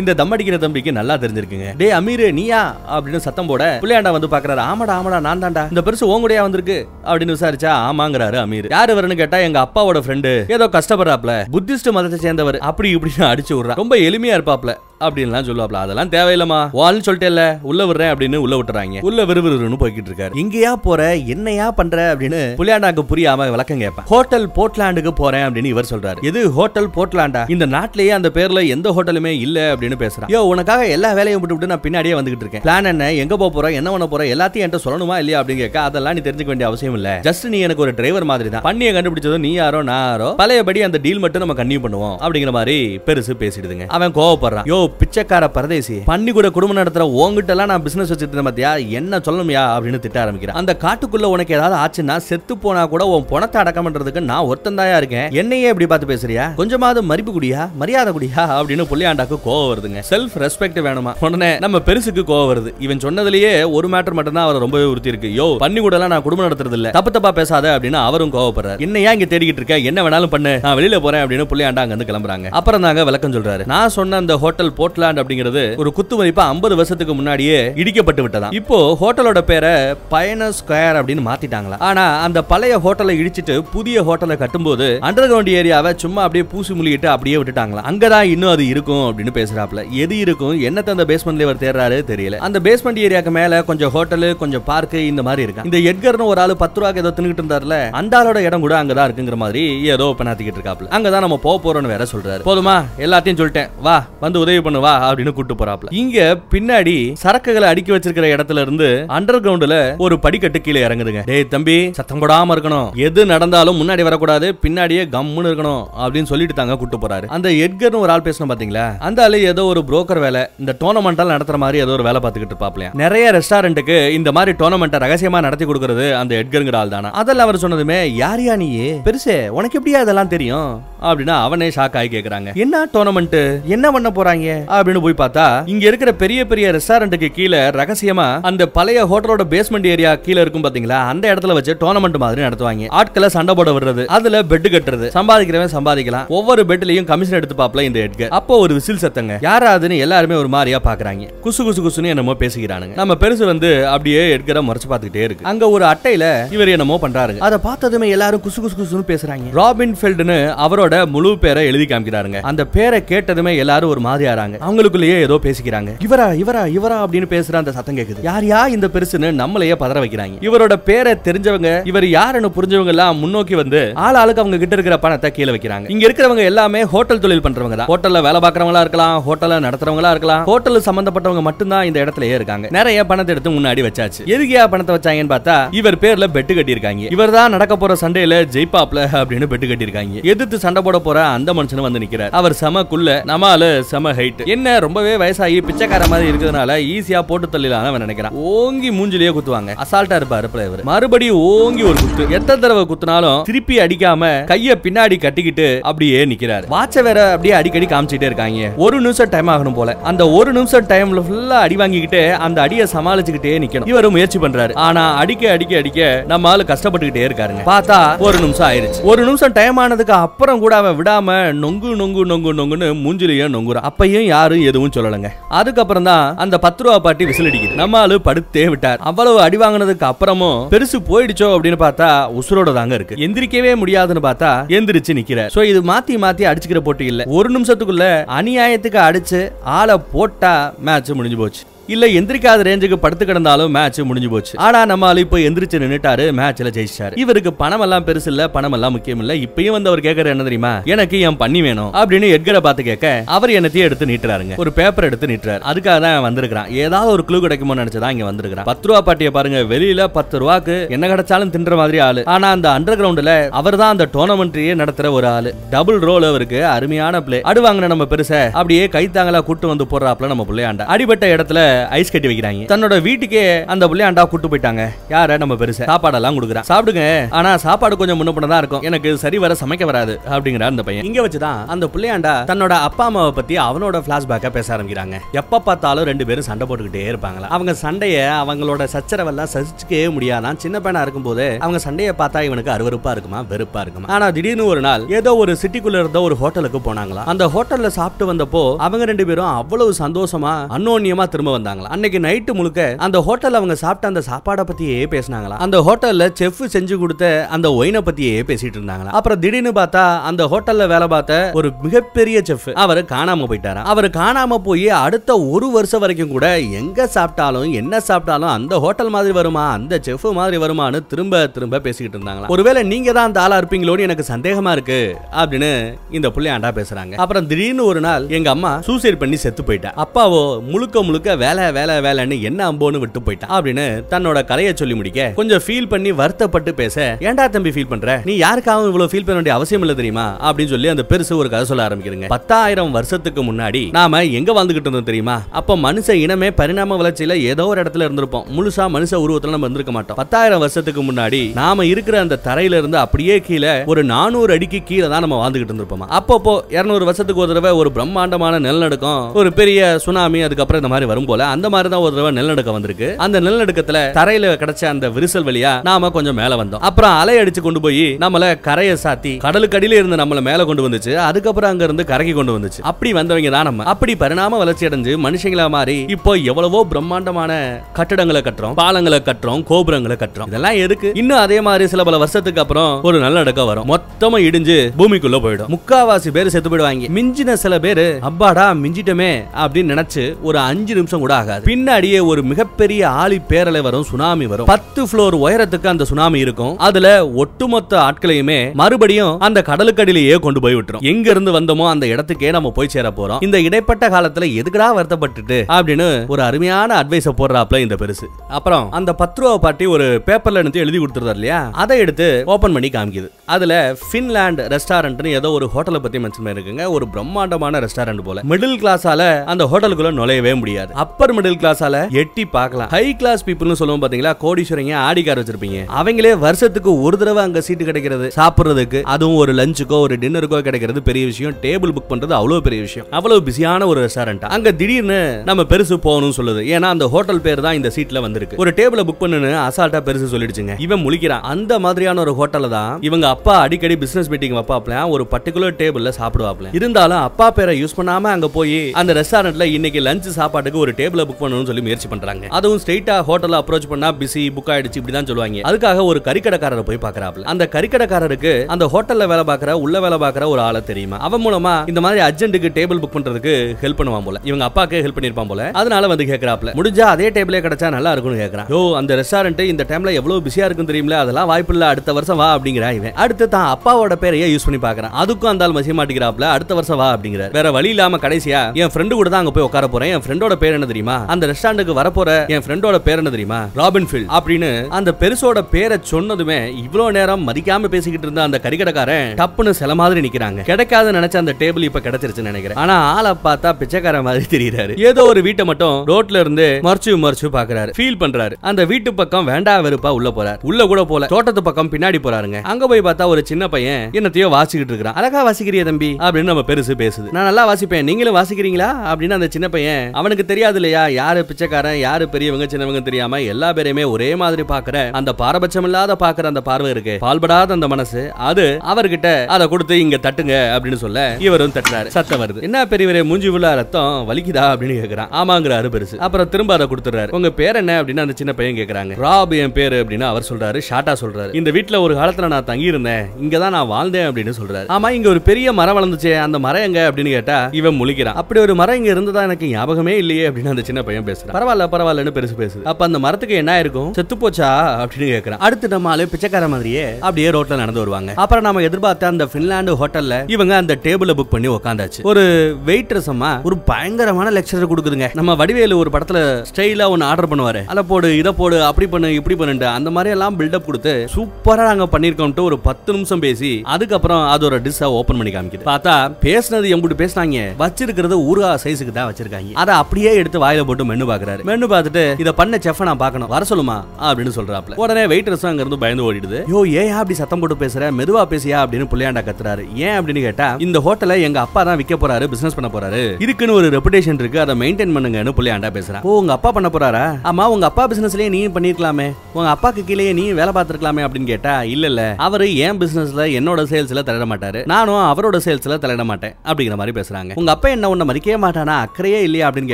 இந்த தம் அடிக்கிற தம்பிக்கு நல்லா தெரிஞ்சிருக்குங்க. டே அமீர் நீயா அப்படின்னு சத்தம் போட புள்ளையாண்டா வந்து பாக்குறாரு. ஆமாடா ஆமாடா நான் தான்டா. இந்த பெருசு ஓங்குடையா வந்திருக்கு அப்படின்னு விசாரிச்சா ஆமாங்கிறாரு அமீர். யாரு வரன்னு கேட்டா எங்க அப்பாவோட ஃப்ரெண்டு ஏதோ கஷ்டப்படுறாப்ல. புத்திஸ்ட் மதத்தை சேர்ந்தவர். அப்படி இப்படின்னு அடிச்சு விடுறா. ரொம்ப எளிமையா இருப்பாப்ல. அப்படின்லாம் சொல்லுவாப்ல. அதெல்லாம் தேவையில்லமா வால்னு சொல்லிட்டேல்ல உள்ள விடுறேன் அப்படின்னு உள்ள விட்டுறாங்க. உள்ள விறுவிறுன்னு போய்கிட்டு இருக்காரு. இங்கேயா போற என்னையா பண்ற அப்படின்னு புலியாண்டாக்கு புரியாம விளக்கம் கேட்பேன். ஹோட்டல் போர்ட்லாண்டுக்கு போறேன் அப்படின்னு இவர் சொல்றாரு. இது ஹோட்டல் போர்ட்லாண்டா? இந்த நாட்டிலேயே அந்த பேர்ல எந்த ஹோட்டலுமே இல்ல அப்படின்னு பேசுறான். யோ உனக்காக எல்லா வேலையும் விட்டு விட்டு நான் பின்னாடியே வந்துகிட்டு இருக்கேன். பிளான் என்ன? எங்க போக போறோம் என்ன பண்ண போறோம் எல்லாத்தையும் என்கிட்ட சொல்லணுமா இல்லையா அப்படின்னு கேட்க அதெல்லாம் நீ தெரிஞ்சுக்க வேண்டிய அவசியம் இல்ல. ஜஸ்ட் நீ எனக்கு ஒரு டிரைவர் மாதிரி தான் பண்ணியை கண்டுபிடிச்சதும் நீ யாரோ நான் யாரோ. பழையபடி அந்த டீல் மட்டும் நம்ம கன்னியூ பண்ணுவோம் அப்படிங்கிற மாதிரி பெருசு பேசிடுதுங்க. அவன் கோவப்படுறான். யோ பிச்சைக்கார பரதேசி. பண்ணி கூட குடும்பம் நடத்துற உங்ககிட்ட எல்லாம் நான் பிசினஸ் வச்சுட்டு இருந்தேன் பாத்தியா? என்ன சொல்லணும்யா அப்படின்னு திட்ட ஆரம்பிக்கிறேன் அந்த காட்டுக்குள்ள உனக்கு ஏதாவது ஆச்சுன்னா செத்து போனா கூட உன் பணத்தை அடக்கம் பண்றதுக்கு நான் ஒருத்தன் தாயா இருக்கேன். என்னையே இப்படி பார்த்து பேசுறியா? கொஞ்சமாவது மறிப்பு குடியா? மரியாதை குடியா? அப்படின்னு புள்ளியாண்டாக்கு கோவம் வருதுங்க. செல்ஃப் ரெஸ்பெக்ட் வேணுமா? உடனே நம்ம பெருசுக்கு கோவம் வருது. இவன் சொன்னதுலயே ஒரு மேட்டர் மட்டும் தான் அவர் ரொம்பவே உறுத்தி இருக்கு யோ பண்ணி கூட எல்லாம் நான் குடும்பம் நடத்துறது இல்ல தப்பு தப்பா பேசாத அப்படின்னு அவரும் கோவப்படுறாரு. என்னையா இங்க தேடிக்கிட்டு இருக்க? என்ன வேணாலும் பண்ணு. நான் வெளியில போறேன் அப்படின்னு புள்ளியாண்டா அங்க வந்து கிளம்புறாங்க. அப்புறம் தாங்க விளக்கம் சொல்றாரு. நான் சொன்ன அந்த ஹோட்டல் போர்ட்லாண்ட் அப்படிங்கிறது ஒரு குத்து மதிப்பா ஐம்பது வருஷத்துக்கு முன்னாடியே இடிக்கப்பட்டு விட்டதாம். இப்போ ஹோட்டலோட பேரை பயண ஸ்கொயர் அப்படின்னு மாத்திட்டாங்களா ஆனா அந்த பழைய ஹோட்டலை இடிச்சிட்டு புதிய ஹோட்டலை கட்டும்போது அண்டர் கிரவுண்ட் ஏரியாவை சும்மா அப்படியே பூசி முழுகிட்டு அப்படியே விட்டுட்டாங்களா அங்கதான் இன்னும் அது இருக்கும் அப்படின்னு பேசுறாப்ல எது இருக்கும்? என்னத்த அந்த பேஸ்மெண்ட்ல இவர் தேடுறாரு தெரியல. அந்த பேஸ்மெண்ட் ஏரியாக்கு மேல கொஞ்சம் ஹோட்டல் கொஞ்சம் பார்க் இந்த மாதிரி இருக்கு? இந்த எட்கர்னு ஒரு ஆளு பத்து ரூபாய்க்கு ஏதோ தின்னுட்டு இருந்தாருல அந்த ஆளோட இடம் கூட அங்கதான் இருக்குங்கிற மாதிரி ஏதோ பண்ணாத்திக்கிட்டு இருக்காப்ல அங்கதான் நம்ம போக போறோம்னு வேற சொல்றாரு. போதுமா? எல்லாத்தையும் சொல்லிட்டேன். வா வந்து உதவி பண்ணு வா அப்படின்னு கூட்டு போறாப்ல. இங்க பின்னாடி சரக்குகளை அடுக்கி வச்சிருக்கிற இடத்துல இருந்து அண்டர் கிரவுண்ட்ல ஒரு படிக்கட்டு கீழே இறங்குதுங்க. டேய் தம்பி சத்தம் போடாம இருக்கணும். எது நடந்தாலும் முன்னாடி வரக்கூடாது பின்னாடியே கம்முன்னு இருக்கணும் அப்படின்னு சொல்லிட்டு தாங்க கூட்டு போறாரு. அந்த எட்கர்னு ஒரு ஆள் பேசணும் பாத்தீங்களா? அந்த ஆளு ஏதோ ஒரு புரோக்கர் வேலை இந்த டோர்னமெண்டால் நடத்துற மாதிரி ஏதோ ஒரு வேலை பார்த்துக்கிட்டு இருப்பாப்லையா? நிறைய ரெஸ்டாரண்ட்டுக்கு இந்த மாதிரி டோர்னமெண்ட்டை ரகசியமா நடத்தி கொடுக்கறது அந்த எட்கருங்கிற ஆள் தானா? அதெல்லாம் அவர் சொன்னதுமே யார் யா நீ பெருசே உனக்கு எப்படியா இதெல்லாம் தெரியும்? அப்படின்னா அவனே ஷாக் ஆகி கேக்குறாங்க. என்ன டோர்னமெண்ட் என்ன பண்ண போறாங்க? அப்படின்னு போய் பார்த்தா இங்க இருக்கிற பெரிய பெரிய ரெஸ்டாரண்ட்டுக்கு கீழே ரகசியமா அந்த பழைய ஹோட்டலோட பேஸ்மெண்ட் ஏரியா கீழே இருக்கும் பாத்தீங்களா? அந்த இடத்துல வச்சு டோர்னமெண்ட் மாதிரி நடத்துவாங்க. ஆட்களை சண்டை போட விடுறது அதுல பெட் கட்டுறது. சம்பாதிக்கிறவன் சம்பாதிக்கலாம். ஒவ்வொரு பெட்லயும் கமிஷன் எடுத்து பாப்பல இந்த எட்கர் அப்போ ஒரு விசில் சத்தங்க. யாராதுன்னு எல்லாருமே ஒரு மாதிரியா பாக்குறாங்க. குசு குசு குசுன்னு என்னமோ பேசிக்கிறானுங்க. நம்ம பெருசு வந்து அப்படியே எட்கரை முறைச்சு பார்த்துக்கிட்டே இருக்கு. அங்க ஒரு அட்டையில இவர் என்னமோ பண்றாருங்க. அதை பார்த்ததுமே எல்லாரும் குசு குசு குசுன்னு பேசுறாங்க. ராபின் ஃபெல்டுன்னு அவரோட முழு பேரை எழுதி காமிக்கிறாருங்க. அந்த பேரை கேட்டதுமே எல்லாரும் ஒரு மாதிரி ஆறாங்க அவங்களுக்குள்ளேயே ஏதோ பேசிக்கிறாங்க. இவரா இவரா இவரா அப்படின்னு பேசுற அந்த சத்தம் கேக்குது. யார் யா இந்த பெருசுன்னு நம்மளையே பதற வைக்கிறாங்க. இவரோட பேரை தெரிஞ்சவங்க இவர் யாருன்னு புரிஞ்சவங்க எல்லாம் முன்னோக்கி வந்து ஆள் ஆளுக்கு அவங்க கிட்ட இருக்கிற பணத்தை கீழே வைக்கிறாங்க. இங்க இருக்கிறவங்க எல்லாமே ஹோட்டல் தொழில் பண்றவங்க தான். ஹோட்டல்ல வேலை பார்க்கறவங்களா இருக்கலாம் ஹோட்டல்ல நடத்துறவங்களா இருக்கலாம். ஹோட்டல் சம்பந்தப்பட்டவங்க மட்டும்தான் இந்த இடத்துலயே இருக்காங்க. நிறைய பணத்தை எடுத்து முன்னாடி வச்சாச்சு. எதுக்கியா பணத்தை வச்சாங்கன்னு பார்த்தா இவர் பேர்ல பெட்டு கட்டியிருக்காங்க. இவர் தான் நடக்க போற சண்டையில ஜெய்பாப்ல அப்படின்னு பெட்டு கட்டியிருக்காங்க. எதிர்த்து சண்டை போட போற அந்த மனுஷனும் வந்து நிக்கிறார். அவர் செம குள்ள நம்மால செம ஹைட் என்ன ரொம்பவே வயசாகி பிச்சைக்கார மாதிரி இருக்கிறதுனால ஈஸியா போட்டு தள்ளிடலாம் அவன் நினைக்கிறான். ஓங்கி மூஞ்சிலேயே குத்துவாங்க. அசால்ட்டா இருப்பாரு பிளேவர் இவர். மறுபடியும் ஓங்கி ஒரு குத்து. எத்தனை தடவை குத்துனாலும் திருப்பி அடிக்காம கைய பின்னாடி கட்டிக்கிட்டு அப்படியே நிக்கிறாரு. வாட்ச வேற அப்படியே அடிக்கடி காமிச்சிட்டே இருக்காங்க. ஒரு நிமிஷம் டைம் ஆகணும் போல. அந்த ஒரு நிமிஷம் டைம்ல ஃபுல்லா அடி வாங்கிக்கிட்டு அந்த அடியை சமாளிச்சுக்கிட்டே நிக்கணும். இவரும் முயற்சி பண்றாரு. ஆனா அடிக்க அடிக்க அடிக்க நம்ம ஆளு கஷ்டப்பட்டுக்கிட்டே இருக்காருங்க. பார்த்தா ஒரு நிமிஷம் ஆயிருச்சு. ஒரு நிமிஷம் டைம் ஆனதுக்கு அப்புறம் கூட அவன் விடாம நொங்கு நொங்கு நொங்கு நொங்குன்னு மூஞ்சிலையும் நொங்குறான். அப்பையும் யாரும் எதுவும் சொல்லலங்க. அதுக்கப்புறம் தான் அந்த பத்து ரூபா பாட்டி விசில் அடிக்குது நம்ம ஆளு படுத்தே விட்டார். அவ்வளவு அடி வாங்கினதுக்கு அப்புறமும் பெருசு போயிடுச்சோ அப்படின்னு பார்த்தா உசுரோட தாங்க இருக்கு. எந்திரிக்கவே முடியாதுன்னு பார்த்தா எந்திரிச்சு நிக்கிற சோ இது மாத்தி மாத்தி அடிச்சுக்கிற போட்டி இல்ல. ஒரு நிமிஷத்துக்குள்ள அநியாயத்துக்கு அடிச்சு ஆளை போட்டா மேட்ச் முடிஞ்சு போச்சு. இல்ல எந்திரிக்காத ரேஞ்சுக்கு படுத்து கிடந்தாலும் மேட்ச் முடிஞ்சு போச்சு. ஆனா நம்ம ஆளு இப்போ எந்திரிச்சு நின்னுட்டாரு மேட்ச்ல ஜெயிச்சாரு இவருக்கு பணம் எல்லாம் பெருசு இல்ல பணம் எல்லாம் முக்கியம் இல்ல. இப்பயும் வந்து அவர் கேக்குற என்ன தெரியுமா? எனக்கு என் பண்ணி வேணும். அப்படின்னு எட்கரை பார்த்து கேட்க அவர் என்னத்தையும் எடுத்து நீட்டுறாருங்க. ஒரு பேப்பர் எடுத்து நீட்டுறாரு. அதுக்காக தான் வந்திருக்கிறான். ஏதாவது ஒரு க்ளூ கிடைக்குமோ நினைச்சதான் இங்க வந்திருக்கிறான். பத்து ரூபா பாட்டியை பாருங்க வெளியில பத்து ரூபாக்கு என்ன கிடைச்சாலும் தின்ற மாதிரி ஆளு. ஆனா அந்த அண்டர் கிரவுண்ட்ல அவர் தான் அந்த டோர்னமெண்ட்ரியே நடத்துற ஒரு ஆளு. டபுள் ரோல் அவருக்கு அருமையான பிளே அடு வாங்கின நம்ம பெருச அப்படியே கைத்தாங்களா கூட்டு வந்து போடுறாப்ல நம்ம பிள்ளையாண்ட. அடிபட்ட இடத்துல ஐஸ் கட்டி வைக்கிறாங்க. தன்னோட வீட்டுக்கே அந்த புள்ளையாண்டா கூட்டு போயிட்டாங்க. யார? நம்ம பெருசா. சாப்பாடெல்லாம் கொடுக்குறான். சாப்பிடுங்க. ஆனா சாப்பாடு கொஞ்சம் முன்ன தான் இருக்கும். எனக்கு சரி வர சமைக்க வராது அப்படிங்கிறார் அந்த பையன். இங்க வச்சுதான் அந்த புள்ளையாண்டா தன்னோட அப்பா அம்மாவை பத்தி அவனோட பிளாஷ்பேக்கா பேச ஆரம்பிக்கிறாங்க. எப்ப பார்த்தாலும் ரெண்டு பேரும் சண்டை போட்டுக்கிட்டே இருப்பாங்களா அவங்க சண்டைய அவங்களோட சச்சரவெல்லாம் சகிச்சுக்கவே முடியாதான் சின்ன பையனா இருக்கும்போது அவங்க சண்டையை பார்த்தா இவனுக்கு அருவருப்பா இருக்குமா வெறுப்பா இருக்குமா? ஆனா திடீர்னு ஒரு நாள் ஏதோ ஒரு சிட்டிக்குள்ள இருந்த ஒரு ஹோட்டலுக்கு போனாங்களா அந்த ஹோட்டல்ல சாப்பிட்டு வந்தப்போ அவங்க ரெண்டு பேரும் அவ்வளவு சந்தோஷமா அன்னோன்யமா திரும்ப இருந்தாங்களா அன்னைக்கு நைட்டு முழுக்க அந்த ஹோட்டல்ல அவங்க சாப்பிட்ட அந்த சாப்பாடை பத்தியே பேசினாங்களா அந்த ஹோட்டல்ல செஃப் செஞ்சு கொடுத்த அந்த ஒயினை பத்தியே பேசிட்டு இருந்தாங்களா அப்புறம் திடீர்னு பார்த்தா அந்த ஹோட்டல்ல வேலை பார்த்த ஒரு மிகப்பெரிய செஃப் அவர் காணாம போயிட்டாரா அவர் காணாம போய் அடுத்த ஒரு வருஷம் வரைக்கும் கூட எங்க சாப்பிட்டாலும் என்ன சாப்பிட்டாலும் அந்த ஹோட்டல் மாதிரி வருமா அந்த செஃப் மாதிரி வருமான்னு திரும்ப திரும்ப பேசிக்கிட்டு இருந்தாங்களா ஒருவேளை நீங்க தான் அந்த ஆளா இருப்பீங்களோன்னு எனக்கு சந்தேகமா இருக்கு அப்படின்னு இந்த புள்ளையாண்டா பேசுறாங்க. அப்புறம் திடீர்னு ஒரு நாள் எங்க அம்மா சூசைட் பண்ணி செத்து போயிட்டா. அப்பாவோ முழுக்க முழுக்க வேலை வேலை வேலைன்னு என்ன அம்போன்னு விட்டு போயிட்டா அப்படின்னு தன்னோட கதையை சொல்லி முடிக்க கொஞ்சம் ஃபீல் பண்ணி வருத்தப்பட்டு பேச ஏன்டா தம்பி ஃபீல் பண்ற? நீ யாருக்காகவும் இவ்வளவு ஃபீல் பண்ண வேண்டிய அவசியம் இல்ல தெரியுமா? அப்படின்னு சொல்லி அந்த பெருசு ஒரு கதை சொல்ல ஆரம்பிக்கிறீங்க பத்தாயிரம் வருஷத்துக்கு முன்னாடி நாம எங்க வாழ்ந்துகிட்டு இருந்தோம் தெரியுமா? அப்ப மனுஷ இனமே பரிணாம வளர்ச்சியில ஏதோ ஒரு இடத்துல இருந்திருப்போம். முழுசா மனுஷ உருவத்துல நம்ம இருந்திருக்க மாட்டோம். பத்தாயிரம் வருஷத்துக்கு முன்னாடி நாம இருக்கிற அந்த தரையில இருந்து அப்படியே கீழே ஒரு நானூறு அடிக்கு கீழே தான் நம்ம வாழ்ந்துகிட்டு இருந்திருப்போம்? அப்பப்போ இருநூறு வருஷத்துக்கு ஒரு தடவை ஒரு பிரம்மாண்டமான நிலநடுக்கம் ஒரு பெரிய சுனாமி அதுக்கப்புறம் இந்த மாதிரி வரும் போல அந்த மாதிரி தான் ஒரு தடவை நிலநடுக்கம் வந்திருக்கு. அந்த நிலநடுக்கத்துல தரையில கிடைச்ச அந்த விரிசல் வழியா நாம கொஞ்சம் மேல வந்தோம். அப்புறம் அலை அடிச்சு கொண்டு போய் நம்மள கரையை சாத்தி கடலுக்கு அடியில இருந்து நம்மள மேல கொண்டு வந்துச்சு. அதுக்கப்புறம் அங்க இருந்து கரைக்கு கொண்டு வந்துச்சு. அப்படி வந்தவங்க தான் நம்ம. அப்படி பரிணாம வளர்ச்சி அடைஞ்சு மனுஷங்களா மாறி இப்போ எவ்வளவோ பிரம்மாண்டமான கட்டடங்களை கட்டுறோம். பாலங்களை கட்டுறோம். கோபுரங்களை கட்டுறோம். இதெல்லாம் எதுக்கு? இன்னும் அதே மாதிரி சில பல வருஷத்துக்கு அப்புறம் ஒரு நல்லடக்கம் வரும். மொத்தமா இடிஞ்சு பூமிக்குள்ள போயிடும். முக்காவாசி பேர் செத்து போயிடுவாங்க. மிஞ்சின சில பேர் அப்பாடா மிஞ்சிட்டமே அப்படின்னு நினைச்சு ஒரு அஞ்சு நிமிஷம் கூட ஆகாது பின்னாடியே ஒரு மிகப்பெரிய ஆழி பேரலை வரும் சுனாமி வரும். பத்து ஃப்ளோர் உயரத்துக்கு அந்த சுனாமி இருக்கும். அதுல ஒட்டுமொத்த ஆட்களையுமே மறுபடியும் அந்த கடலுக்கடியிலேயே கொண்டு போய் விட்டுரும். எங்க இருந்து வந்தோமோ அந்த இடத்துக்கே நம்ம போய் சேர போறோம். இந்த இடைப்பட்ட காலத்துல எதுக்குடா வருத்தப்பட்டுட்டு அப்படின்னு ஒரு அருமையான அட்வைஸ போடுறாப்ல இந்த பெருசு. அப்புறம் அந்த பத்து ரூபா பாட்டி ஒரு பேப்பர்ல எடுத்து எழுதி கொடுத்துருந்தார் இல்லையா? அதை எடுத்து ஓபன் பண்ணி காமிக்குது. அதுல பின்லாண்ட் ரெஸ்டாரண்ட்னு ஏதோ ஒரு ஹோட்டலை பத்தி மென்ஷன் பண்ணிருக்குங்க ஒரு பிரம்மாண்டமான ரெஸ்டாரண்ட் போல. மிடில் கிளாஸால அந்த ஹோட்டலுக்குள்ள நுழையவே முடியாது. அப்பர் மிடில் கிளாஸால எட்டி பார்க்கலாம். ஹை கிளாஸ் பீப்புள்னு சொல்லுவோம் பாத்தீங்களா? கோடீஸ்வரங்க ஆடி கார் வச்சிருப்பீங்க? அவங்களே வருஷத்துக்கு ஒரு தடவை அங்க சீட்டு கிடைக்கிறது சாப்பிடுறதுக்கு அதுவும் ஒரு லஞ்சுக்கோ ஒரு டின்னருக்கோ கிடைக்கிறது பெரிய விஷயம். டேபிள் புக் பண்றது அவ்வளவு பெரிய விஷயம். அவ்வளவு பிஸியான ஒரு ரெஸ்டாரண்ட் அங்க திடீர்னு நம்ம பெருசு போகணும்னு சொல்லுது. ஏன்னா அந்த ஹோட்டல் பேர் தான் இந்த சீட்ல வந்திருக்கு. ஒரு டேபிள புக் பண்ணுன்னு அசால்ட்டா பெருசு சொல்லிடுச்சுங்க. இவன் முழிக்கிறான். அந்த மாதிரியான ஒரு ஹோட்டல்ல தான் இவங்க அப்பா அடிக்கடி பிசினஸ் மீட்டிங் வைப்பாப்ல. ஒரு பர்டிகுலர் டேபிள்ல சாப்பிடுவாப்ல. இருந்தாலும் அப்பா பேரை யூஸ் பண்ணாம அங்க போய் அந்த ரெஸ்டாரண்ட்ல இன்னைக்கு லஞ்ச் சாப்பாட்டுக்கு ஒரு டேபிள் புக் பண்ணணும்னு சொல்லி முயற்சி பண்றாங்க. அதுவும் ஸ்ட்ரெயிட்டா ஹோட்டல்ல அப்ரோச் பண்ணா பிஸி புக் ஆயிடுச்சு இப்படி தான் சொல்லுவாங்க. அதுக்காக ஒரு கறிக்கடைக்காரரை போய் பாக்குறாப்ல அந்த கறிக்கடைக்காரருக்கு அந்த ஹோட்டல்ல வேலை பார்க்கற உள்ள வேலை பாக்குற ஒரு ஆளை தெரியுமா? அவன் மூலமா இந்த மாதிரி அர்ஜென்ட்டுக்கு டேபிள் புக் பண்றதுக்கு ஹெல்ப் பண்ணுவான் போல. இவங்க அப்பாக்கு ஹெல்ப் பண்ணிருப்பான் போல. அதனால வந்து கேக்குறாப்ல முடிஞ்சா அதே டேபிளே கிடைச்சா நல்லா இருக்கும்னு கேக்குறான். ஓ அந்த ரெஸ்டாரண்ட் இந்த டைம்ல எவ்வளவு பிஸியா இருக்கும் தெரியுமில? அதெல்லாம் வாய்ப்பு இல்ல அடுத்த வருஷம் வா அப்படிங்கிறா இவன். அடுத்து தான் அப்பாவோட பேரையே யூஸ் பண்ணி பாக்குறான் அதுக்கும் அந்த ஆள் மசிய மாட்டேங்கிறாப்ல அடுத்த வருஷம் வா அப்படிங்கிற வேற வழி இல்லாம கடைசியா என் ஃப்ரெண்டு கூட தான் அங்க போய் உட்கார போறேன். என் ஃப்ரெண்டோட பேர் என்ன தெரியுமா? அந்த ரெஸ்டாரண்ட்டுக்கு வரப்போற என் ஃப்ரெண்டோட பேர் என்ன தெரியுமா? ராபின் ஃபீல்ட் அப்படின்னு அந்த பெருசோட பேரை சொன்னதுமே இவ்வளவு நேரம் மதிக்காம பேசிக்கிட்டு இருந்த அந்த கறிக்கடைக்காரன் டப்புன்னு சில மாதிரி நிக்கிறாங்க. கிடைக்காத நினைச்ச அந்த டேபிள் இப்ப கிடைச்சிருச்சு நினைக்கிறேன். ஆனா ஆளை பார்த்தா பிச்சைக்கார மாதிரி தெரியுறாரு. ஏதோ ஒரு வீட்டை மட்டும் ரோட்ல இருந்து மறைச்சு மறைச்சு பாக்குறாரு ஃபீல் பண்றாரு. அந்த வீட்டு பக்கம் வேண்டாம் வெறுப்பா உள்ள போறாரு. உள்ள கூட போல. தோட்டத்து பக்கம் பின்னாடி போறாருங்க. அங்க போய் பார்த்தா ஒரு சின்ன பையன் என்னத்தையோ வாசிக்கிட்டு இருக்கிறான். அழகா வாசிக்கிறிய தம்பி அப்படின்னு நம்ம பெருசு பேசுது. நான் நல்லா வாசிப்பேன். நீங்களும் வாசிக்கிறீங்களா? அப்படின்னு அந்த சின்ன பையன் அவனுக்கு தெரியாது இல்லையா? யாரு பிச்சைக்காரன்? யாரு பெரியவங்க சின்னவங்க தெரியாம எல்லா பேரையுமே ஒரே மாதிரி பாக்குற அந்த பாரபட்சம் இல்லாத பாக்குற அந்த பார்வை இருக்கு. பால்படாத அந்த மனசு. அது அவர்கிட்ட அதை கொடுத்து இங்க தட்டுங்க அப்படின்னு சொல்ல இவரும் தட்டுறாரு. சத்தம் வருது. என்ன பெரியவரே மூஞ்சி உள்ள ரத்தம் வலிக்குதா? அப்படின்னு கேக்குறான். ஆமாங்கிறாரு பெருசு. அப்புறம் திரும்ப அதை கொடுத்துறாரு உங்க பேர் என்ன? அப்படின்னு அந்த சின்ன பையன் கேக்குறாங்க. ராப் என் பேரு அப்படின்னு அவர் சொல்றாரு. ஷார்ட்டா சொல்றாரு. இந்த வீட்ல ஒரு காலத்துல நான் தங்கி இருந்தேன் இங்க தான் நான் வாழ்ந்தேன் அப்படின்னு சொல்றாரு. ஆமா இங்க ஒரு பெரிய மரம் வளர்ந்துச்சே. அந்த மரம் எங்க? அப்படின்னு கேட்டா இவன் முழிக்கிறான். அப்படி ஒரு மரம் இங்க இருந்ததா எனக்கு ஞாபகமே இல்லையே அப்படின்னு அந்த சின்ன பையன் பேசுறான். பரவாயில்ல பரவாயில்லன்னு பெருசு பேசுது. அப்ப அந்த மரத்துக்கு என்ன இருக்கும் செத்து போச்சா? அப்படின்னு கேக்குறான். அடுத்து நம்ம ஆளு பிச்சைக்கார மாதிரியே அப்படியே ரோட்ல நடந்து வருவாங்க. அப்புறம் நம்ம எதிர்பார்த்த அந்த பின்லாந்து ஹோட்டல்ல இவங்க அந்த டேபிள புக் பண்ணி உட்காந்தாச்சு ஒரு வெயிட்ரஸ் அம்மா ஒரு பயங்கரமான லெக்சர் கொடுக்குதுங்க. நம்ம வடிவேலு ஒரு படத்துல ஸ்டைலா ஒன்னு ஆர்டர் பண்ணுவாரு. அத போடு இதை போடு அப்படி பண்ணு இப்படி பண்ணுட்டு அந்த மாதிரி எல்லாம் பில்டப் கொடுத்து சூப்பரா நாங்க பண்ணிருக்கோம்ட்டு ஒரு பத்து நிமிஷம் பேசி அதுக்கப்புறம் அதோட டிஷ்ஷை ஓபன் பண்ணி காமிக்குது. பார்த்தா பேசுனது எம்பிட்டு பேசினாங்க. வச்சிருக்கிறது ஊறுகா சைஸுக்கு தான் வச்சிருக்காங்க. அதை அப்படியே எடுத்து வாயில போட்டு மென்னு பாக்குறாரு. மென்னு பார்த்துட்டு இத பண்ண செஃப் நான் பார்க்கணும். வர சொல்லுமா? அப்படின்னு சொல்றாப்ல உடனே வெயிட்டர்ஸ் அங்க இருந்து பயந்து ஓடிடுது. யோ ஏன் அப்படி சத்தம் போட்டு பேசுற? மெதுவா பேசியா? அப்படின்னு புள்ளையாண்டா கத்துறாரு. ஏன்? அப்படின்னு கேட்டா இந்த ஹோட்டலை எங்க அப்பா தான் விற்க போறாரு பிசினஸ் பண்ண போறாரு. இதுக்குன்னு ஒரு ரெபுடேஷன் இருக்கு. அதை மெயின்டைன் பண்ணுங்கன்னு புள்ளையாண்டா பேசுறான் ஓ உங்க அப்பா பண்ண போறாரா? ஆமா உங்க அப்பா பிசினஸ்லயே நீ பண்ணிருக்கலாமே. உங்க அப்பாக்கு கீழே நீ வேலை பார்த்திருக்கலாமே அப்படின்னு கேட்டா இல்ல இல்ல. அவரு என் பிசினஸ்ல என்னோட சேல்ஸ்ல தலையிட மாட்டாரு. நானும் அவரோட சேல்ஸ்ல தலையிட மாட்டேன் அப்படிங்கிற மாதிரி பேசுறாங்க. உங்க அப்பா என்ன உன்ன மதிக்கவே மாட்டானா? அக்கறையே இல்லையா? அப்படின்னு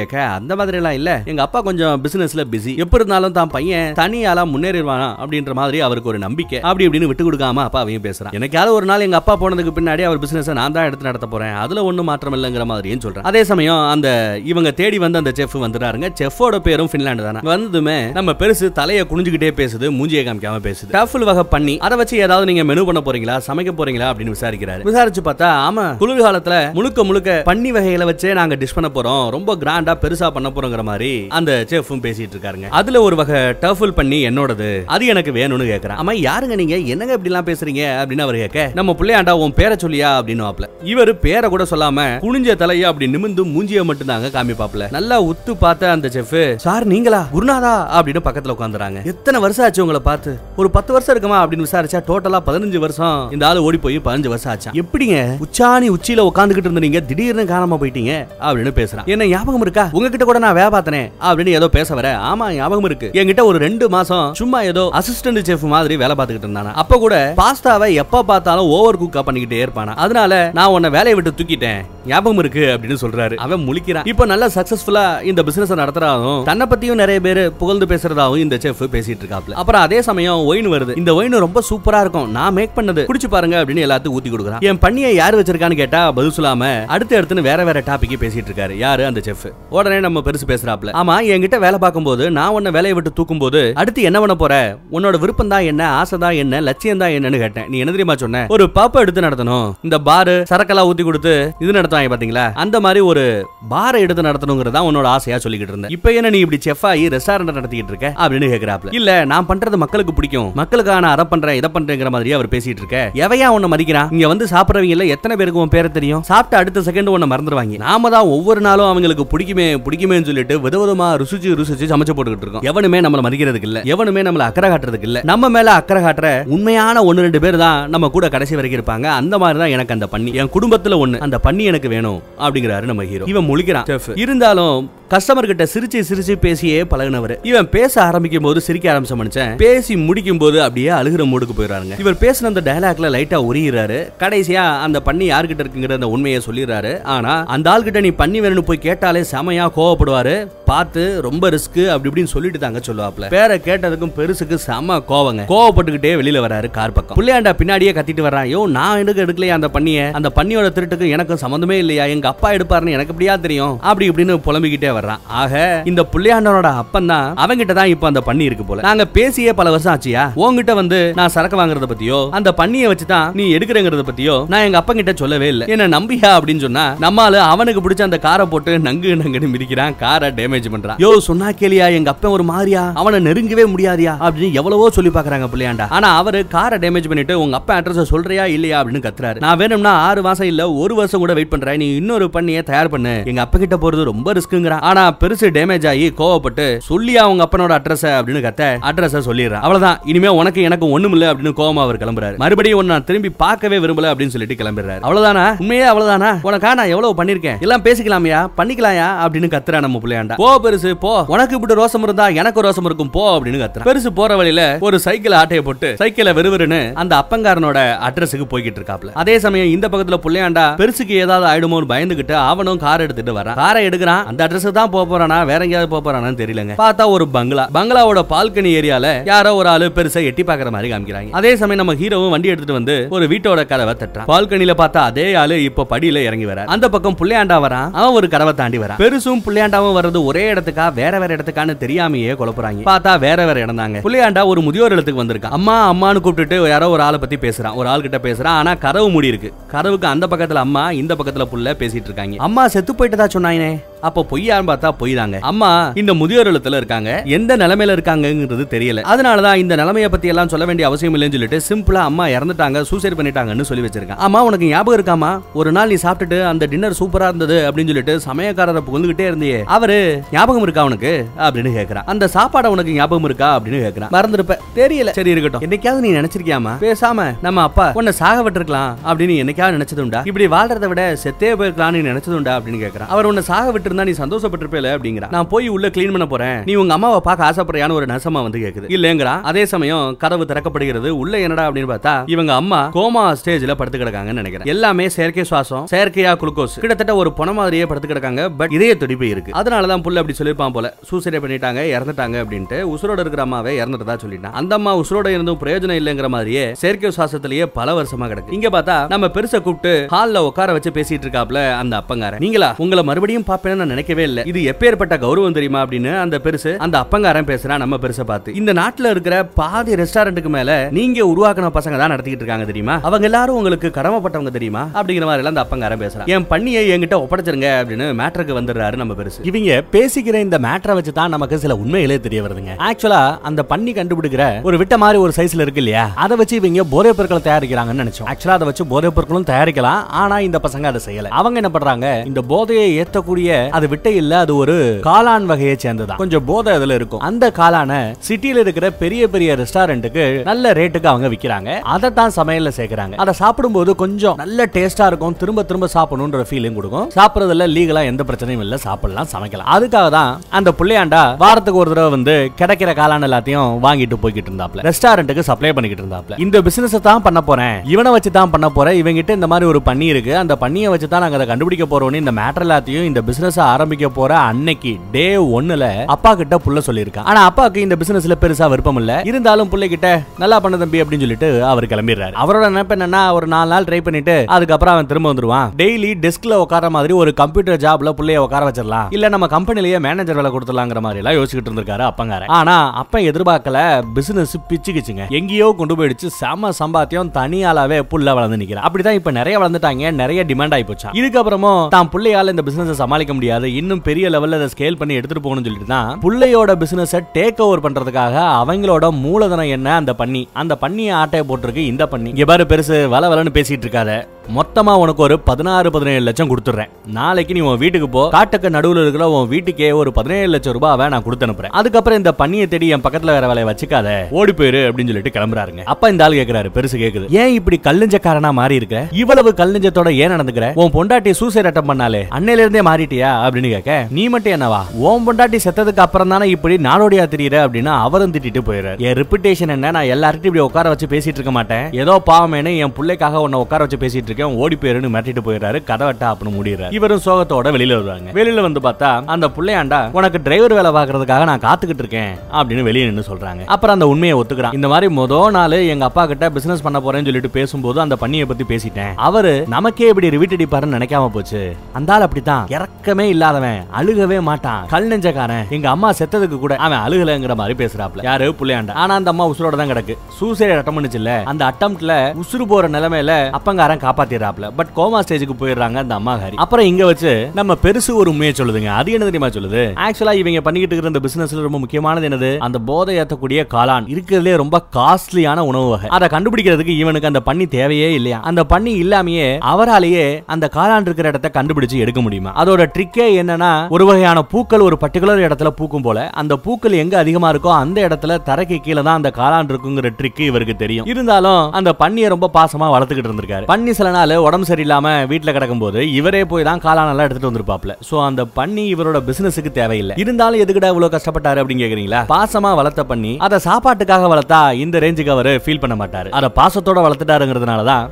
கேட்க அந்த மாதிரி எல்லாம் இல்ல. எங்க அப்பா கொஞ்சம் பிசினஸ்ல பிஸி எப்படி இருந்தாலும் தான் பையன் தனியாலா முன்னேறிடுவானா அப்படின்ற மாதிரி அவருக்கு ஒரு நம்பிக்கை. அப்படி இப்படின்னு விட்டு கொடுக்காம அப்பா அவையும் பேசுறான். எனக்காவது ஒரு நாள் எங்க அப்பா போனதுக்கு பின்னாடி அவர் பிசினஸ் நான் தான் எடுத்து நடத்த போறேன். அதுல ஒண்ணும் மாற்றம் இல்லைங்கிற மாதிரியும் சொல்றேன். அதே சமயம் அந்த இவங்க தேடி வந்து அந்த செஃப் வந்துறாருங்க செஃப்போட பேரும் பின்லாண்டு தானே. வந்ததுமே நம்ம பெருசு தலையை குனிஞ்சுக்கிட்டே பேசுது மூஞ்சியை காமிக்காம பேசுது. டஃபுல் வகை பண்ணி அதை வச்சு ஏதாவது நீங்க மெனு பண்ண போறீங்களா சமைக்க போறீங்களா அப்படின்னு விசாரிக்கிறாரு. விசாரிச்சு பார்த்தா ஆமா குளிர்காலத்துல முழுக்க முழுக்க பண்ணி வகைகளை வச்சே நாங்க டிஷ் பண்ண போறோம். ரொம்ப கிராண்டா பெருசா பண்ண போறோங்கிற மாதிரி அந்த செஃப்பும் பேசிட்டு இருக்காருங்க. அதுல ஒரு வகை டர்ஃபுல் பண்ணி என்னோடது அது எனக்கு வேணும்னு கேக்குறேன். ஆமா யாருங்க நீங்க? என்னங்க இப்படி எல்லாம் பேசுறீங்க? அப்படின்னு அவர் கேட்க நம்ம பிள்ளையாண்டா உன் பேரை சொல்லியா? அப்படின்னு வாப்ல இவர் பேரை கூட சொல்லாம குனிஞ்ச தலையா அப்படி நிமிந்து மூஞ்சிய மட்டும் தாங்க காமிப்பாப்ல. நல்லா உத்து பார்த்த அந்த செஃப் சார் நீங்களா? குருநாதா? அப்படின்னு பக்கத்துல உட்காந்துறாங்க. எத்தனை வருஷம் ஆச்சு உங்களை பார்த்து? ஒரு பத்து வருஷம் இருக்குமா? அப்படின்னு விசாரிச்சா டோட்டலா பதினஞ்சு வருஷம். இந்த ஆளு ஓடி போய் பதினஞ்சு வருஷம் ஆச்சா? எப்படிங்க? உச்சாணி உச்சியில உட்காந்துக்கிட்டு இருந்தீங்க திடீர்னு காணாம போயிட்டீங்க? அப்படின்னு பேசுறான். என்ன ஞாபகம் இருக்கா? உங்ககிட்ட கூட நான் வேபாத்தனே அப்படின்னு ஏதோ பேச வர. ஆமா ஞாபகம் இருக்கு. என்கிட்ட ஒரு ரெண்டு மாசம் சும்மா ஏதோ அசிஸ்டன்ட் செஃப் மாதிரி வேலை பார்த்துக்கிட்டு இருந்தானா. அப்ப கூட பாஸ்தாவை எப்ப பார்த்தாலும் ஓவர் குக்கா பண்ணிக்கிட்டே இருப்பானா. அதனால நான் உன்னை வேலையை விட்டு தூக்கிட்டேன். ஞாபகம் இருக்கு அப்படின்னு சொல்றாரு. அவன் முழிக்கிறான். இப்போ நல்லா சக்சஸ்ஃபுல்லா இந்த பிசினஸ் நடத்துறாவும் தன்னை பத்தியும் நிறைய பேர் புகழ்ந்து பேசுறதாவும் இந்த செஃப் பேசிட்டு இருக்காப்ல. அப்புறம் அதே சமயம் ஒயின் வருது. இந்த ஒயின் ரொம்ப சூப்பரா இருக்கும். நான் மேக் பண்ணது. குடிச்சு பாருங்க அப்படின்னு எல்லாத்தையும் ஊத்தி கொடுக்குறான். என் பண்ணியை யார் வச்சிருக்கான்னு கேட்டா பதில் சொல்லாம அடுத்து அடுத்துன்னு வேற வேற டாபிக் பேசிட்டு இருக்காரு. யாரு? அந்த செஃப் உடனே நம்ம பெருசு பேசுறாப்ல. ஆமா என்கிட்ட வேலை பார்க்கும்போது நான் உன்னை வேலையை விட்டு தூக்கும் போது அடுத்து என்ன பண்ண போற? உன்னோட விருப்பம் தான் என்ன ஆசை தான் என்ன லட்சியம் தான் என்னன்னு கேட்டேன். நீ என்ன தெரியுமா சொன்ன? ஒரு பப் எடுத்து நடத்தணும். இந்த பாரு சரக்கெல்லாம் ஊத்தி கொடுத்து இது நடத்துவாங்க பாத்தீங்களா? அந்த மாதிரி ஒரு பாரை எடுத்து நடத்தணுங்கிறதா உன்னோட ஆசையா சொல்லிக்கிட்டு இருந்தேன். இப்போ என்ன நீ இப்படி செஃப் ஆகி ரெஸ்டாரண்ட் நடத்திக்கிட்டு இருக்க? அப்படின்னு கேக்குறாப்ல. இல்ல நான் பண்றது மக்களுக்கு பிடிக்கும். மக்களுக்காக நான் அதை பண்றேன் இதை பண்றேங்கிற மாதிரி அவர் பேசிட்டு இருக்க. எவையா உன்னை மதிக்கிறான்? இங்க வந்து சாப்பிடுறவங்க இல்ல எத்தனை பேருக்கு உன் பேரை தெரியும்? சாப்பிட்டு அடுத்த செகண்ட் உன்னை மறந்துடுவாங்க நாம தான் ஒவ்வொரு நாளும் அவங்களுக்கு பிடிக்குமே பிடிக்குமே பிடிக்குமேன்னு சொல்லிட்டு விதவிதமா ருசிச்சு ருசிச்சு சமைச்சு போட்டுக்கிட்டு இருக்கோம். எவனுமே நம்மள மதிக்கிறதுக்கு இல்ல எவனுமே நம்மள அக்கறை காட்டுறதுக்கு இல்ல நம்ம மேல அக்கறை காட்டுற உண்மையான ஒன்னு ரெண்டு பேர் தான் நம்ம கூட கடைசி வரைக்கும் இருப்பாங்க. அந்த மாதிரி தான் எனக்கு அந்த பண்ணி என் குடும்பத்துல ஒண்ணு அந்த பண்ணி எனக்கு வேணும் அப்படிங்கிறாரு நம்ம ஹீரோ இவன் முழிக்கிறான். இருந்தாலும் கஸ்டமர் கிட்ட சிரிச்சு சிரிச்சு பேசியே பழகினவர். இவன் பேச ஆரம்பிக்கும் போது சிரிக்க ஆரம்பிச்ச மனுஷன் பேசி முடிக்கும் போது அப்படியே அழுகிற மூடுக்கு போயிடுறாங்க இவர் பேசின அந்த டயலாக்ல லைட்டா உரியிறாரு கடைசியா அந்த பண்ணி யார்கிட்ட இருக்குங்கிற அந்த உண்மையை சொல்லிடுறாரு. ஆனா அந்த ஆள் கிட்ட நீ பண்ணி வேணும்னு போய் கேட்டாலே செமையா கோவப்படுவாரு. பார்த்து ரொம்ப ரிஸ்க் அப்படி இப்படின்னு சொல்லிட்டு தாங்க சொல்லுவாப்ல பேரை கேட்டதுக்கும் பெருசுக்கு செம கோவங்க. கோவப்பட்டுக்கிட்டே வெளியில வராரு கார் பக்கம். பிள்ளையாண்டா பின்னாடியே கத்திட்டு வர்றான். யோ நான் எனக்கு எடுக்கலையா அந்த பண்ணிய? அந்த பண்ணியோட திருட்டுக்கு எனக்கும் சம்மந்தமே இல்லையா? எங்க அப்பா எடுப்பாருன்னு எனக்கு எப்படியா தெரியும்? அப்படி இப்படின்னு புலம்பிக்கிட்டே வர்றான். ஆக இந்த புள்ளையாண்டனோட அப்பன் தான் அவங்கிட்ட தான் இப்போ அந்த பண்ணி இருக்கு போல. நாங்க பேசியே பல வருஷம் ஆச்சியா? உன்கிட்ட வந்து நான் சரக்கு வாங்குறத பத்தியோ அந்த பண்ணியை வச்சு தான் நீ எடுக்கிறங்கிறத பத்தியோ நான் எங்க அப்பன் கிட்ட சொல்லவே இல்லை. என்ன நம்பியா அப்படின்னு சொன்னா நம்மால அவனுக்கு பிடிச்ச அந்த காரை போட்டு நங்கு நங்குன்னு மிதிக்கிறான் காரை டேமேஜ் பண்றான். யோ சொன்னா கேளியா எங்க அப்பன் ஒரு மாதிரியா? அவனை நெருங்கவே முடியாதியா? அப்படின்னு எவ்வளவோ சொல்லி பாக்குறாங்க புள்ளையாண்டா. ஆனா அவரு காரை டேமேஜ் பண்ணிட்டு உங்க அப்பா அட்ரஸ் சொல்றியா இல்லையா? அப்படின்னு கத்துறாரு. நான் வேணும்னா ஆறு மாசம் இல்ல ஒரு வருஷம் கூட வெயிட் பண்றேன். நீ இன்னொரு பண்ணியை தயார் பண்ணு. எங்க அப்பா கிட்ட போறது ரொம்ப ரிஸ்க்குங்கிறான் ஆனா பெருசு டேமேஜ் ஆகி கோவப்பட்டு சொல்லி அவங்க அப்பனோட அட்ரஸ் அப்படின்னு கத்த அட்ரஸ் சொல்லிடுறான். அவ்வளவுதான். இனிமே உனக்கு எனக்கு ஒண்ணும் இல்ல அப்படின்னு கோவமா அவர் கிளம்புறாரு. மறுபடியும் ஒன்னு நான் திரும்பி பார்க்கவே விரும்பல அப்படின்னு சொல்லிட்டு கிளம்பிடுறாரு அவ்வளவுதானா? உண்மையே? அவ்வளவுதானா? உனக்கா? நான் எவ்வளவு பண்ணிருக்கேன்? எல்லாம் பேசிக்கலாமையா? பண்ணிக்கலாயா? அப்படின்னு கத்துறா நம்ம பிள்ளையாண்டா. போ பெருசு போ. உனக்கு இப்படி ரோசம் இருந்தா எனக்கு ரோசம் இருக்கும் போ அப்படின்னு கத்துறான். பெருசு போற வழியில ஒரு சைக்கிள் ஆட்டையை போட்டு சைக்கிளை வெறுவருன்னு அந்த அப்பங்காரனோட அட்ரஸுக்கு போய்கிட்டு இருக்காப்ல. அதே சமயம் இந்த பக்கத்துல புள்ளையாண்டா பெருசுக்கு ஏதாவது ஆயிடுமோன்னு பயந்துகிட்டு அவனும் கார் எடுத்துட்டு வரான். காரை எடுக்கிறான். அந்த அட்ரஸ் தான் போக போறானா? வேற எங்கேயாவது போக போறானான்னு தெரியலங்க. பார்த்தா ஒரு பங்களா. பங்களாவோட பால்கனி ஏரியால யாரோ ஒரு ஆளு பெருசா எட்டி பாக்குற மாதிரி காமிக்கிறாங்க. அதே சமயம் நம்ம ஹீரோவும் வண்டி எடுத்துட்டு வந்து ஒரு வீட்டோட கதவை தட்டுறான். பால்கனில பார்த்தா அதே ஆளு இப்ப படியில இறங்கி வர அந்த பக்கம் புள்ளையாண்டா வரான். அவன் ஒரு கதவை தாண்டி வரான். பெருசும் புள்ளையாண்டாவும் வர்றது ஒரே இடத்துக்கா வேற வேற இடத்துக்கான்னு தெரியாமையே குழப்புறாங்க. பார்த்தா வேற வேற இடம் தாங்க. புள்ளையாண்டா ஒரு முதியோர் இடத்துக்கு வந்திருக்கான். அம்மா அம்மான்னு கூப்பிட்டுட்டு யாரோ ஒரு ஆளை பத்தி பேசுறான். ஒரு ஆள் கிட்ட பேசுறான். ஆனா கதவு மூடி இருக்கு. கதவுக்கு அந்த பக்கத்துல அம்மா இந்த பக்கத்துல புள்ள பேசிட்டு இருக்காங்க. அம்மா செத்து போயிட்டதா சொன்னாயினே. அப்போ பொய்யா இருக்கான்னு பார்த்தா போயிடாங்க அம்மா இந்த முதியோர் இல்லத்துல இருக்காங்க. எந்த நிலைமையில இருக்காங்கங்கிறது தெரியல. அதனாலதான் இந்த நிலைமைய பத்தி எல்லாம் சொல்ல வேண்டிய அவசியம் இல்லைன்னு சொல்லிட்டு சிம்பிளா அம்மா இறந்துட்டாங்க சூசைட் பண்ணிட்டாங்கன்னு சொல்லி வச்சிருக்கேன் அம்மா உனக்கு ஞாபகம் இருக்காமா ஒரு நாள் நீ சாப்பிட்டுட்டு அந்த டின்னர் சூப்பரா இருந்தது அப்படின்னு சொல்லிட்டு சமயக்காரரை புகழ்ந்துகிட்டே இருந்தியே. அவரு ஞாபகம் இருக்கா உனக்கு? அப்படின்னு கேக்குறான். அந்த சாப்பாடை உனக்கு ஞாபகம் இருக்கா அப்படின்னு கேக்குறான். மறந்துருப்ப. தெரியல. சரி இருக்கட்டும். என்னைக்காவது நீ நினைச்சிருக்கியாமா பேசாம நம்ம அப்பா உன்னை சாக விட்டுருக்கலாம் அப்படின்னு என்னைக்காவது நினைச்சதுண்டா? இப்படி வாழ்றதை விட செத்தே போயிருக்கலாம் நீ நினைச்சதுண்டா அப்படின்னு கேக்குறான். அவர் உன்னை சாக விட்டுருந்தா நீ சந்தோஷம் சந்தோஷப்பட்டிருப்பேல அப்படிங்கிறான் நான் போய் உள்ள க்ளீன் பண்ண போறேன். நீ உங்க அம்மாவை பார்க்க ஆசைப்படுறியான்னு ஒரு நசமா வந்து கேக்குது. இல்லங்கிறா அதே சமயம் கதவு திறக்கப்படுகிறது. உள்ள என்னடா அப்படின்னு பார்த்தா இவங்க அம்மா கோமா ஸ்டேஜ்ல படுத்து கிடக்காங்கன்னு நினைக்கிறேன். எல்லாமே செயற்கை சுவாசம் செயற்கையா குளுக்கோஸ். கிட்டத்தட்ட ஒரு பணம் மாதிரியே படுத்து கிடக்காங்க பட் இதய துடிப்பு இருக்கு. அதனாலதான் புள்ள அப்படி சொல்லிருப்பான் போல சூசைட் பண்ணிட்டாங்க இறந்துட்டாங்க அப்படின்ட்டு உசுரோட இருக்கிற அம்மாவே இறந்துட்டதா சொல்லிட்டான். அந்த அம்மா உசுரோட இருந்தும் பிரயோஜனம் இல்லைங்கிற மாதிரியே செயற்கை சுவாசத்திலேயே பல வருஷமா கிடக்கு. இங்க பார்த்தா நம்ம பெருசை கூப்பிட்டு ஹால்ல உட்கார வச்சு பேசிட்டு இருக்காப்ல அந்த அப்பங்கார நீங்களா உங்களை மறுபடியும் பாப்பேன்னு நான் நினைக்கவே இல்லை. இது எப்பேற்பட்ட கௌரவம் தெரியுமா அப்படின்னு அந்த பெருசு அந்த அப்பங்காரன் பேசுறான் நம்ம பெருசை பார்த்து. இந்த நாட்டுல இருக்கிற பாதி ரெஸ்டாரண்ட்டுக்கு மேல நீங்க உருவாக்கின பசங்க தான் நடத்திக்கிட்டு இருக்காங்க தெரியுமா? அவங்க எல்லாரும் உங்களுக்கு கடமைப்பட்டவங்க தெரியுமா? அப்படிங்கிற மாதிரி எல்லாம் அந்த அப்பங்காரன் பேசுறான். என் பண்ணியை என்கிட்ட ஒப்படைச்சிருங்க அப்படின்னு மேட்ருக்கு வந்துடுறாரு நம்ம பெருசு. இவங்க பேசிக்கிற இந்த மேட்டரை வச்சு தான் நமக்கு சில உண்மைகளே தெரிய வருதுங்க. ஆக்சுவலா அந்த பண்ணி கண்டுபிடிக்கிற ஒரு விட்ட மாதிரி ஒரு சைஸ்ல இருக்கு இல்லையா? அதை வச்சு இவங்க போதை பொருட்களை தயாரிக்கிறாங்கன்னு நினைச்சோம். ஆக்சுவலா அதை வச்சு போதை பொருட்களும் தயாரிக்கலாம். ஆனா இந்த பசங்க அதை செய்யல. அவங்க என்ன பண்றாங்க? இந்த போதையை ஏத்தக்கூடிய அது விட்டை இல்ல அது ஒரு காளான் வகையை சேர்ந்ததா கொஞ்சம் போதை அதுல இருக்கும். அந்த காளான சிட்டில இருக்கிற பெரிய பெரிய ரெஸ்டாரண்ட்டுக்கு நல்ல ரேட்டுக்கு அவங்க விக்கிறாங்க அதை தான் சமையல்ல சேர்க்கறாங்க. அதை சாப்பிடும்போது கொஞ்சம் நல்ல டேஸ்டா இருக்கும். திரும்ப திரும்ப சாப்பிடணும்ன்ற ஃபீலிங் கொடுக்கும். சாப்பிடுறதுல லீகலா எந்த பிரச்சனையும் இல்ல. சாப்பிடலாம் சமைக்கலாம். அதுக்காக தான் அந்த புள்ளையாண்டா வாரத்துக்கு ஒரு தடவை வந்து கிடைக்கிற காளான் எல்லாத்தையும் வாங்கிட்டு போய்கிட்டு இருந்தாப்ல. ரெஸ்டாரண்ட்டுக்கு சப்ளை பண்ணிக்கிட்டு இருந்தாப்ல. இந்த பிசினஸ் தான் பண்ண போறேன். இவனை வச்சு தான் பண்ண போறேன். இவங்கிட்ட இந்த மாதிரி ஒரு பண்ணி இருக்கு. அந்த பண்ணியை வச்சு தான் நாங்க அதை கண்டுபிடிக்க போறோம்னு இந்த மேட்டர் எல்லாத்தையும் இந்த பிசினஸ் ஆரம்பிக்க போற அன்னைக்கு டே ஒன்னுல அப்பா கிட்ட புள்ள சொல்லியிருக்கான் ஆனா அப்பாவுக்கு இந்த பிசினஸ்ல பெருசா விருப்பம் இல்ல. இருந்தாலும் புள்ளை கிட்ட நல்லா பண்ண தம்பி அப்படின்னு சொல்லிட்டு அவர் கிளம்பிடுறாரு. அவரோட நினைப்பு என்னன்னா ஒரு நாலு நாள் ட்ரை பண்ணிட்டு அதுக்கப்புறம் அவன் திரும்ப வந்துருவான். டெய்லி டெஸ்க்ல உட்கார மாதிரி ஒரு கம்ப்யூட்டர் ஜாப்ல பிள்ளைய உட்கார வச்சிடலாம். இல்ல நம்ம கம்பெனிலேயே மேனேஜர் வேலை கொடுத்துலாங்கிற மாதிரி எல்லாம் யோசிச்சுட்டு இருந்திருக்காரு அப்பங்கார ஆனா அப்ப எதிர்பார்க்கல பிசினஸ் பிச்சுக்கிச்சுங்க எங்கேயோ கொண்டு போயிடுச்சு. செம சம்பாத்தியம் தனியாலாவே புள்ள வளர்ந்து நிக்கிறேன். அப்படிதான் இப்ப நிறைய வளர்ந்துட்டாங்க நிறைய டிமாண்ட் ஆகி போச்சா இதுக்கப்புறமும் தான் புள்ளையால இந்த பிசினஸ் சமாளிக்க முடியாது. இன்னும் பெரிய லெவல்ல அதை ஸ்கேல் பண்ணி எடுத்துட்டு போகணும்னு சொல்லிட்டு தான் புள்ளையோட பிசினஸை டேக் ஓவர் பண்றதுக்காக அவங்களோட மூலதனம் என்ன அந்த பண்ணி அந்த பண்ணியை ஆட்டையை போட்டிருக்கு இந்த பண்ணி இங்க பாரு பெருசு வள வளன்னு பேசிட்டு இருக்காத. மொத்தமா உனக்கு ஒரு பதினாறு பதினேழு லட்சம் கொடுத்துறேன் நாளைக்கு நீ உன் வீட்டுக்கு போ. காட்டுக்கு நடுவுல இருக்கிற உன் வீட்டுக்கே ஒரு பதினேழு லட்சம் ரூபாவை நான் கொடுத்து அனுப்புறேன். அதுக்கப்புறம் இந்த பண்ணியை தேடி என் பக்கத்துல வேற வேலையை வச்சுக்காத. ஓடி போயிரு அப்படின்னு சொல்லிட்டு கிளம்புறாருங்க. அப்ப இந்த ஆள் கேக்குறாரு. பெருசு கேக்குது. ஏன் இப்படி கல்லஞ்சக்காரனா மாறி இருக்க? இவ்வளவு கல்லஞ்சத்தோட ஏன் நடந்துக்கிற? உன் பொண்டாட்டி சூசைட் அட்டம் பண்ணாலே அன்னையில இருந்தே மாறிட்டியா அப்படின்னு கேட்க நீ மட்டும் என்னவா? ஓம் பொண்டாட்டி செத்ததுக்கு அப்புறம் தானே இப்படி நாடோடியா தெரியுற அப்படின்னு அவரும் திட்டிட்டு போயிடுறாரு. என் ரிப்புடேஷன் என்ன? நான் எல்லார்ட்டும் இப்படி உட்கார வச்சு பேசிட்டு இருக்க மாட்டேன். ஏதோ பாவமேனு என் பிள்ளைக்காக உன்னை உட்கார வச்சு பேசிட்டு இருக்கேன். ஓடி போயிருன்னு மிரட்டிட்டு போயிடுறாரு. கதவட்டா அப்படின்னு முடியறாரு இவரும் சோகத்தோட வெளியில வருவாங்க. வெளியில வந்து பார்த்தா அந்த புள்ளையாண்டா உனக்கு டிரைவர் வேலை பாக்குறதுக்காக நான் காத்துக்கிட்டு இருக்கேன் அப்படின்னு வெளியே நின்னு சொல்றாங்க. அப்புறம் அந்த உண்மையை ஒத்துக்கிறான். இந்த மாதிரி முத நாள் எங்க அப்பா கிட்ட பிசினஸ் பண்ண போறேன்னு சொல்லிட்டு பேசும்போது அந்த பண்ணியை பத்தி பேசிட்டேன். அவரு நமக்கே இப்படி ரிவிட் அடிப்பாருன்னு நினைக்காம போச்சு. அந்த ஆள் அப்படித்தான். இறக்கமே இல்லாதவன். அழுகவே மாட்டான். கல் நெஞ்சக்காரன். எங்க அம்மா செத்ததுக்கு கூட அவன் அழுகலங்கிற மாதிரி பேசுறாப்ல யாரு? புள்ளையாண்டா ஆனா அந்த அம்மா உசுரோட தான் கிடக்கு. சூசைட் அட்டம் பண்ணுச்சுல்ல அந்த அட்டம்ல உசுறு போற நிலைமையில அப்பங்காரன் காப்பாத்திடுறாப்ல பட் கோமா ஸ்டேஜுக்கு போயிடுறாங்க அந்த அம்மா அம்மாகாரி அப்புறம் இங்க வச்சு நம்ம பெருசு ஒரு உண்மையை சொல்லுதுங்க. அது என்ன தெரியுமா சொல்லுது? ஆக்சுவலா இவங்க பண்ணிக்கிட்டு இருக்கிற இந்த பிசினஸ்ல ரொம்ப முக்கியமானது என்னது? அந்த போதை ஏத்தக்கூடிய காளான். இருக்கிறதுலே ரொம்ப காஸ்ட்லியான உணவு வகை. அதை கண்டுபிடிக்கிறதுக்கு இவனுக்கு அந்த பண்ணி தேவையே இல்லையா? அந்த பண்ணி இல்லாமயே அவராலேயே அந்த காளான் இருக்கிற இடத்த கண்டுபிடிச்சு எடுக்க முடியுமா? அதோட ட்ரிக்கே என்னன்னா ஒரு வகையான பூக்கள் ஒரு பர்டிகுலர் இடத்துல பூக்கும் போல அந்த பூக்கள் எங்க அதிகமா இருக்கோ அந்த இடத்துல தரைக்கு கீழே தான் அந்த காளான் இருக்குங்கிற ட்ரிக் இவருக்கு தெரியும். இருந்தாலும் அந்த பன்னியை ரொம்ப பாசமா வளர்த்துக்கிட்டு இருந்திருக்காரு. பன்னி சில நாள் உடம்பு சரியில்லாம வீட்டுல கிடக்கும் போது இவரே போய் தான் காளான் எல்லாம் எடுத்துட்டு வந்திருப்பாப்ல சோ அந்த பன்னி இவரோட பிசினஸுக்கு தேவையில்லை. இருந்தாலும் எதுக்குடா இவ்வளவு கஷ்டப்பட்டாரு அப்படின்னு கேக்குறீங்களா? பாசமா வளர்த்த பண்ணி அதை சாப்பாட்டுக்காக வளர்த்தா இந்த ரேஞ்சுக்கு அவர் ஃபீல் பண்ண மாட்டாரு. அதை பாசத்தோட வளர்த்துட்டாருங்கிறதுனால தான்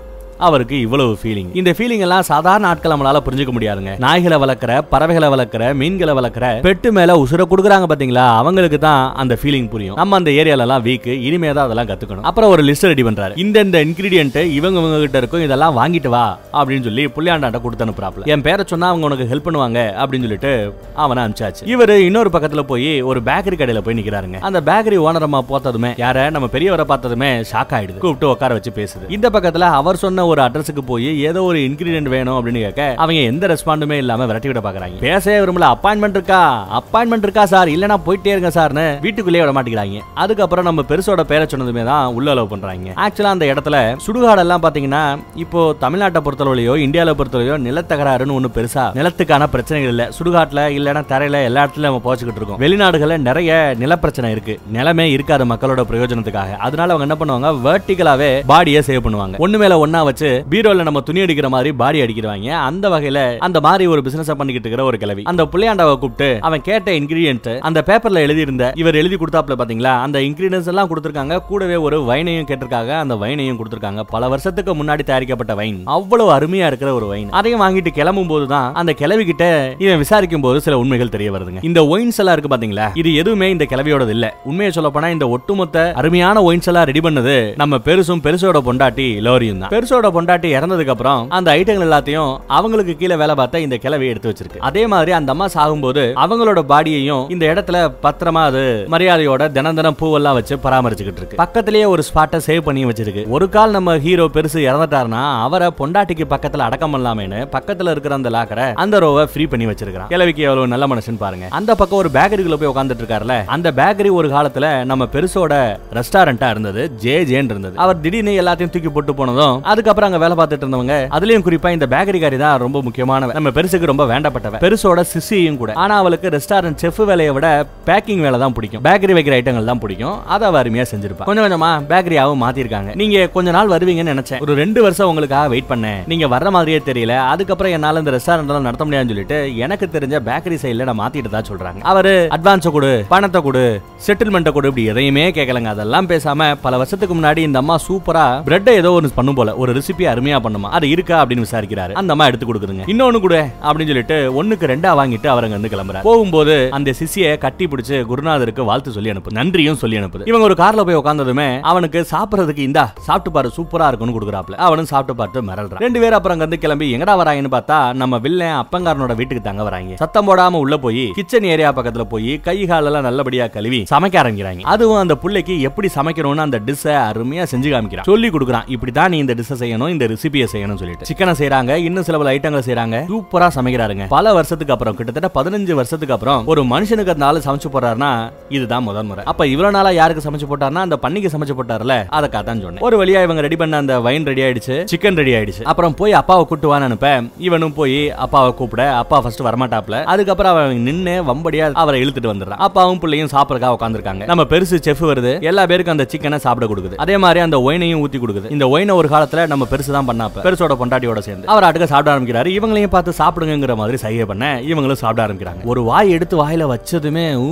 அவருக்கு இவ்வளவு ஃபீலிங் இந்த ஃபீலிங் எல்லாம் சாதாரண ஆட்கள் நம்மளால புரிஞ்சுக்க முடியாதுங்க. நாய்களை வளர்க்குற பறவைகளை வளர்க்குற மீன்களை வளர்க்குற பெட்டு மேல உசுர கொடுக்குறாங்க பாத்தீங்களா? அவங்களுக்கு தான் அந்த ஃபீலிங் புரியும். நம்ம அந்த ஏரியால எல்லாம் வீக் இனிமே தான் அதெல்லாம் கத்துக்கணும். அப்புறம் ஒரு லிஸ்ட் ரெடி பண்றாரு. இந்த இந்த இன்கிரீடியன்ட் இவங்க இவங்க கிட்ட இருக்கும் இதெல்லாம் வாங்கிட்டு வா அப்படின்னு சொல்லி புள்ளியாண்டாட்ட கொடுத்து அனுப்புறாப்ல என் பேரை சொன்னா அவங்க உனக்கு ஹெல்ப் பண்ணுவாங்க அப்படின்னு சொல்லிட்டு அவனை அனுப்பிச்சாச்சு. இவரு இன்னொரு பக்கத்துல போய் ஒரு பேக்கரி கடையில போய் நிக்கிறாருங்க. அந்த பேக்கரி ஓனரமா பார்த்ததுமே யார நம்ம பெரியவரை பார்த்ததுமே ஷாக் ஆயிடுது. கூப்பிட்டு உட்கார வச்சு பேசுது. இந்த பக்கத்துல அவர் சொன்ன ஒரு அட்ரஸுக்கு போய் ஏதோ ஒரு இன்கிரீடியன்ட் வேணும் அப்படின்னு கேட்க அவங்க எந்த ரெஸ்பாண்டுமே இல்லாம விரட்டி விட பாக்குறாங்க. பேசவே விரும்பல. அப்பாயின்மெண்ட் இருக்கா? அப்பாயின்மெண்ட் இருக்கா சார் இல்லனா போயிட்டே இருங்க சார்னு வீட்டுக்குள்ளேயே விட மாட்டேங்கிறாங்க. அதுக்கப்புறம் நம்ம பெருசோட பேரை சொன்னதுமே தான் உள்ள அலோவ் பண்றாங்க. ஆக்சுவலா அந்த இடத்துல சுடுகாடெல்லாம் பாத்தீங்கன்னா இப்போ தமிழ்நாட்டை பொறுத்தளவுலயோ இந்தியாவில பொறுத்தளவையோ நிலத்தகராறுன்னு ஒண்ணு பெருசா நிலத்துக்கான பிரச்சனைகள் இல்ல. சுடுகாட்டுல இல்லனா தரையில எல்லா இடத்துலயும் நம்ம போச்சுக்கிட்டு இருக்கோம். வெளிநாடுகள்ல நிறைய நிலப்பிரச்சனை இருக்கு. நிலமே இருக்காது மக்களோட பிரயோஜனத்துக்காக. அதனால அவங்க என்ன பண்ணுவாங்க? வெர்டிகலாவே பாடியை சேவ் பண்ணுவாங்க. ஒண்ணு மேல ஒன்னா வச்சு பீரோல நம்ம துணி அடிக்கிற மாதிரி பாடி அடிக்கிறாங்க அந்த வகையில அந்த மாதிரி ஒரு பிசினஸ் பண்ணிக்கிட்டு இருக்கிற ஒரு கிழவி. அந்த புள்ளையாண்டாவை கூப்பிட்டு அவன் கேட்ட இன்கிரீடியன்ட் அந்த பேப்பர்ல எழுதி இருந்த இவர் எழுதி கொடுத்தாப்ல பாத்தீங்களா? அந்த இன்கிரீடியன்ஸ் எல்லாம் கொடுத்துருக்காங்க. கூடவே ஒரு வைனையும் கேட்டிருக்காங்க. அந்த வைனையும் கொடுத்துருக்காங்க. பல வருஷத்துக்கு முன்னாடி தயாரிக்கப்பட்ட வைன் அவ்வளவு அருமையா இருக்கிற ஒரு வைன் அதையும் வாங்கிட்டு கிளம்பும் போதுதான் அந்த கிளவி கிட்ட இவன் விசாரிக்கும் போது சில உண்மைகள் தெரிய வருதுங்க. இந்த ஒயின்ஸ் எல்லாம் இருக்கு பாத்தீங்களா? இது எதுவுமே இந்த கிளவியோடது இல்ல. உண்மையை சொல்ல போனா இந்த ஒட்டுமொத்த அருமையான ஒயின்ஸ் எல்லாம் ரெடி பண்ணது நம்ம பெருசும் பெருசோட பொண்டாட்டி லோரியும் தான். பெருசோட பொண்டாட்டி இறந்ததுக்கு அப்புறம் அந்த ஐட்டங்கள் எல்லாத்தையும் அவங்களுக்கு கீழே வேலை பார்த்த இந்த கிளவி எடுத்து வச்சிருக்கு. அதே மாதிரி அந்த அம்மா சாகும்போது அவங்களோட பாடியையும் இந்த இடத்துல பத்திரமா அது மரியாதையோட தினம் தினம் பூவெல்லாம் வச்சு பராமரிச்சுக்கிட்டு இருக்கு. பக்கத்திலேயே ஒரு ஸ்பாட்டை சேவ் பண்ணி வச்சிருக்கு. ஒரு கால் நம்ம ஹீரோ பெருசு இறந்துட்டாருன்னா அவரை பொண்டாட்டிக்கு பக்கத்துல அடக்கம் பண்ணலாமேன்னு பக்கத்துல இருக்கிற அந்த லாக்கரை அந்த ரோவை ஃப்ரீ பண்ணி வச்சிருக்கான் கிழவிக்கு எவ்வளவு நல்ல மனுஷன் பாருங்க. அந்த பக்கம் ஒரு பேக்கரிக்குள்ள போய் உட்காந்துட்டு இருக்காருல அந்த பேக்கரி ஒரு காலத்துல நம்ம பெருசோட ரெஸ்டாரண்டா இருந்தது ஜே ஜேன் இருந்தது. அவர் திடீர்னு எல்லாத்தையும் தூக்கி போட்டு போனதும் அதுக்கப்புறம் அங்க வேலை பார்த்துட்டு இருந்தவங்க அதுலயும் குறிப்பா இந்த பேக்கரிக்காரி தான் ரொம்ப முக்கியமானவ நம்ம பெருசுக்கு ரொம்ப வேண்டப்பட்டவ பெருசோட சிசியும் கூட. ஆனா அவளுக்கு ரெஸ்டாரண்ட் செஃப் வேலையை விட பேக்கிங் வேலை தான் பிடிக்கும். பேக்கரி வைக்கிற ஐட்டங்கள் தான் பிடிக்கும். அதை அவ அருமையா செஞ்சிருப்பா. கொஞ்சம் கொஞ்சமா பேக்கரியாவும் மாத்திருக்காங்க. நீங்க கொஞ்ச நாள் வருவீங்கன்னு நினைச்சேன். ஒரு ரெண்டு வருஷம் உங்களுக்காக வெயிட் பண்ணேன். நீங்க வர்ற மாதிரியே தெரியல. அதுக்கப்புறம் என்னால இந்த ரெஸ்டாரண்ட் எல்லாம் நடத்த முடியாதுன்னு சொல்லிட்டு எனக்கு தெரிஞ்ச பேக்கரி சைடுல நான் மாத்திட்டு தான் சொல்றாங்க. அவரு அட்வான்ஸை கொடு பணத்தை கொடு செட்டில்மெண்ட்டை கொடு இப்படி எதையுமே கேட்கலங்க. அதெல்லாம் பேசாம பல வருஷத்துக்கு முன்னாடி இந்த அம்மா சூப்பரா பிரெட்டை ஏதோ ஒன்று பண்ணும் போல. ஒரு ரெசிபி அருமையா பண்ணுமா? அது இருக்கா அப்படின்னு விசாரிக்கிறாரு. அந்த அம்மா எடுத்து கொடுக்குதுங்க. இன்னொன்னு கூட அப்படின்னு சொல்லிட்டு ஒண்ணுக்கு ரெண்டா வாங்கிட்டு அவர் அங்க கிளம்புறாரு. போகும்போது அந்த சிசிய கட்டி பிடிச்சு குருநாதருக்கு வாழ்த்து சொல்லி அனுப்பு நன்றியும் சொல்லி அனுப்புது. இவங்க ஒரு கார்ல போய் உட்கார்ந்ததுமே அவனுக்கு சாப்பிடுறதுக்கு இந்தா சாப்பிட்டு பாரு சூப்பரா இருக்கும்னு கொடுக்குறாப்ல. அவனும் சாப்பிட்டு பார்த்து மிரல்றான் ரெண்டு பேரும் அப்புறம் அங்க இருந்து கிளம்பி எங்கடா வராங்கன்னு பார்த்தா நம்ம வில்லன் அப்பங்காரனோட வீட்டுக்கு தங்க வராங்க. சத்தம் போடாம உள்ள போய் கிச்சன் ஏரியா பக்கத்துல போய் கை காலெல்லாம் நல்லபடியா கழுவி சமைக்க ஆரம்பிக்கிறாங்க. அதுவும் அந்த புள்ளைக்கு எப்படி சமைக்கணும்னு அந்த டிஷ்ஷை அருமையா செஞ்சு காமிக்கிறான். சொல்லி கொடுக்குறான் இப்படி தான் நீ இந்த டிஷ்ஷை செய்யணும் இந்த ரெசிபியை செய்யணும் சொல்லிட்டு. சிக்கனை செய்யறாங்க இன்னும் சில பல ஐட்டங்களை செய்யறாங்க சூப்பரா சமைக்கிறாருங்க. பல வருஷத்துக்கு அப்புறம் கிட்டத்தட்ட பதினஞ்சு வருஷத்துக்கு அப்புறம் ஒரு மனுஷனுக்கு அந்த ஆளு சமைச்சு போறாருன்னா இதுதான் முதல் முறை. அப்ப இவ்வளவு நாளா யாருக்கு சமைச்சு போட்டாருன்னா அந்த பண்ணிக்கு சமைச்சு போட்டார்ல அதை காத்தான் சொன்னேன். ஒரு வழியா இவங்க ரெடி பண்ண அந்த வைன் ரெடி ஆயிடுச்சு சிக்கன் ரெடி ஆயிடுச்சு. அப்புறம் போய் அப்பாவை கூட்டுவான்னு அனுப்ப இவனும் போய் அப்பாவை கூப்பிட அப்பா ஃபர்ஸ்ட் வரமாட்டாப்ல அதுக்கப்புறம் அவன் நின்னு வம்படியா அவரை இழுத்துட்டு வந்துடுறான். அப்பாவும் பிள்ளையும் சாப்பிடறதுக்காக உட்காந்துருக்காங்க நம்ம பெருசு செஃப் வருது எல்லா பேருக்கும் அந்த சிக்கனை சாப்பிட கொடுக்குது. அதே மாதிரி அந்த ஒயினையும் ஊத்தி கொடுக்குது. இந்த ஒயினை ஒரு காலத்துல நம்ம பெருசு தான் பண்ணாப்ப பெருசோட பொண்டாட்டியோட சேர்ந்து. அவர் அடுக்க சாப்பிட ஆரம்பிக்கிறாரு. இவங்களையும் பார்த்து சாப்பிடுங்கிற மாதிரி சைகை பண்ண இவங்களும் சாப்பிட ஆரம்பிக்கிறாங்க. ஒரு வாய் எடுத்து வாயில வச்சதுமே ஊ,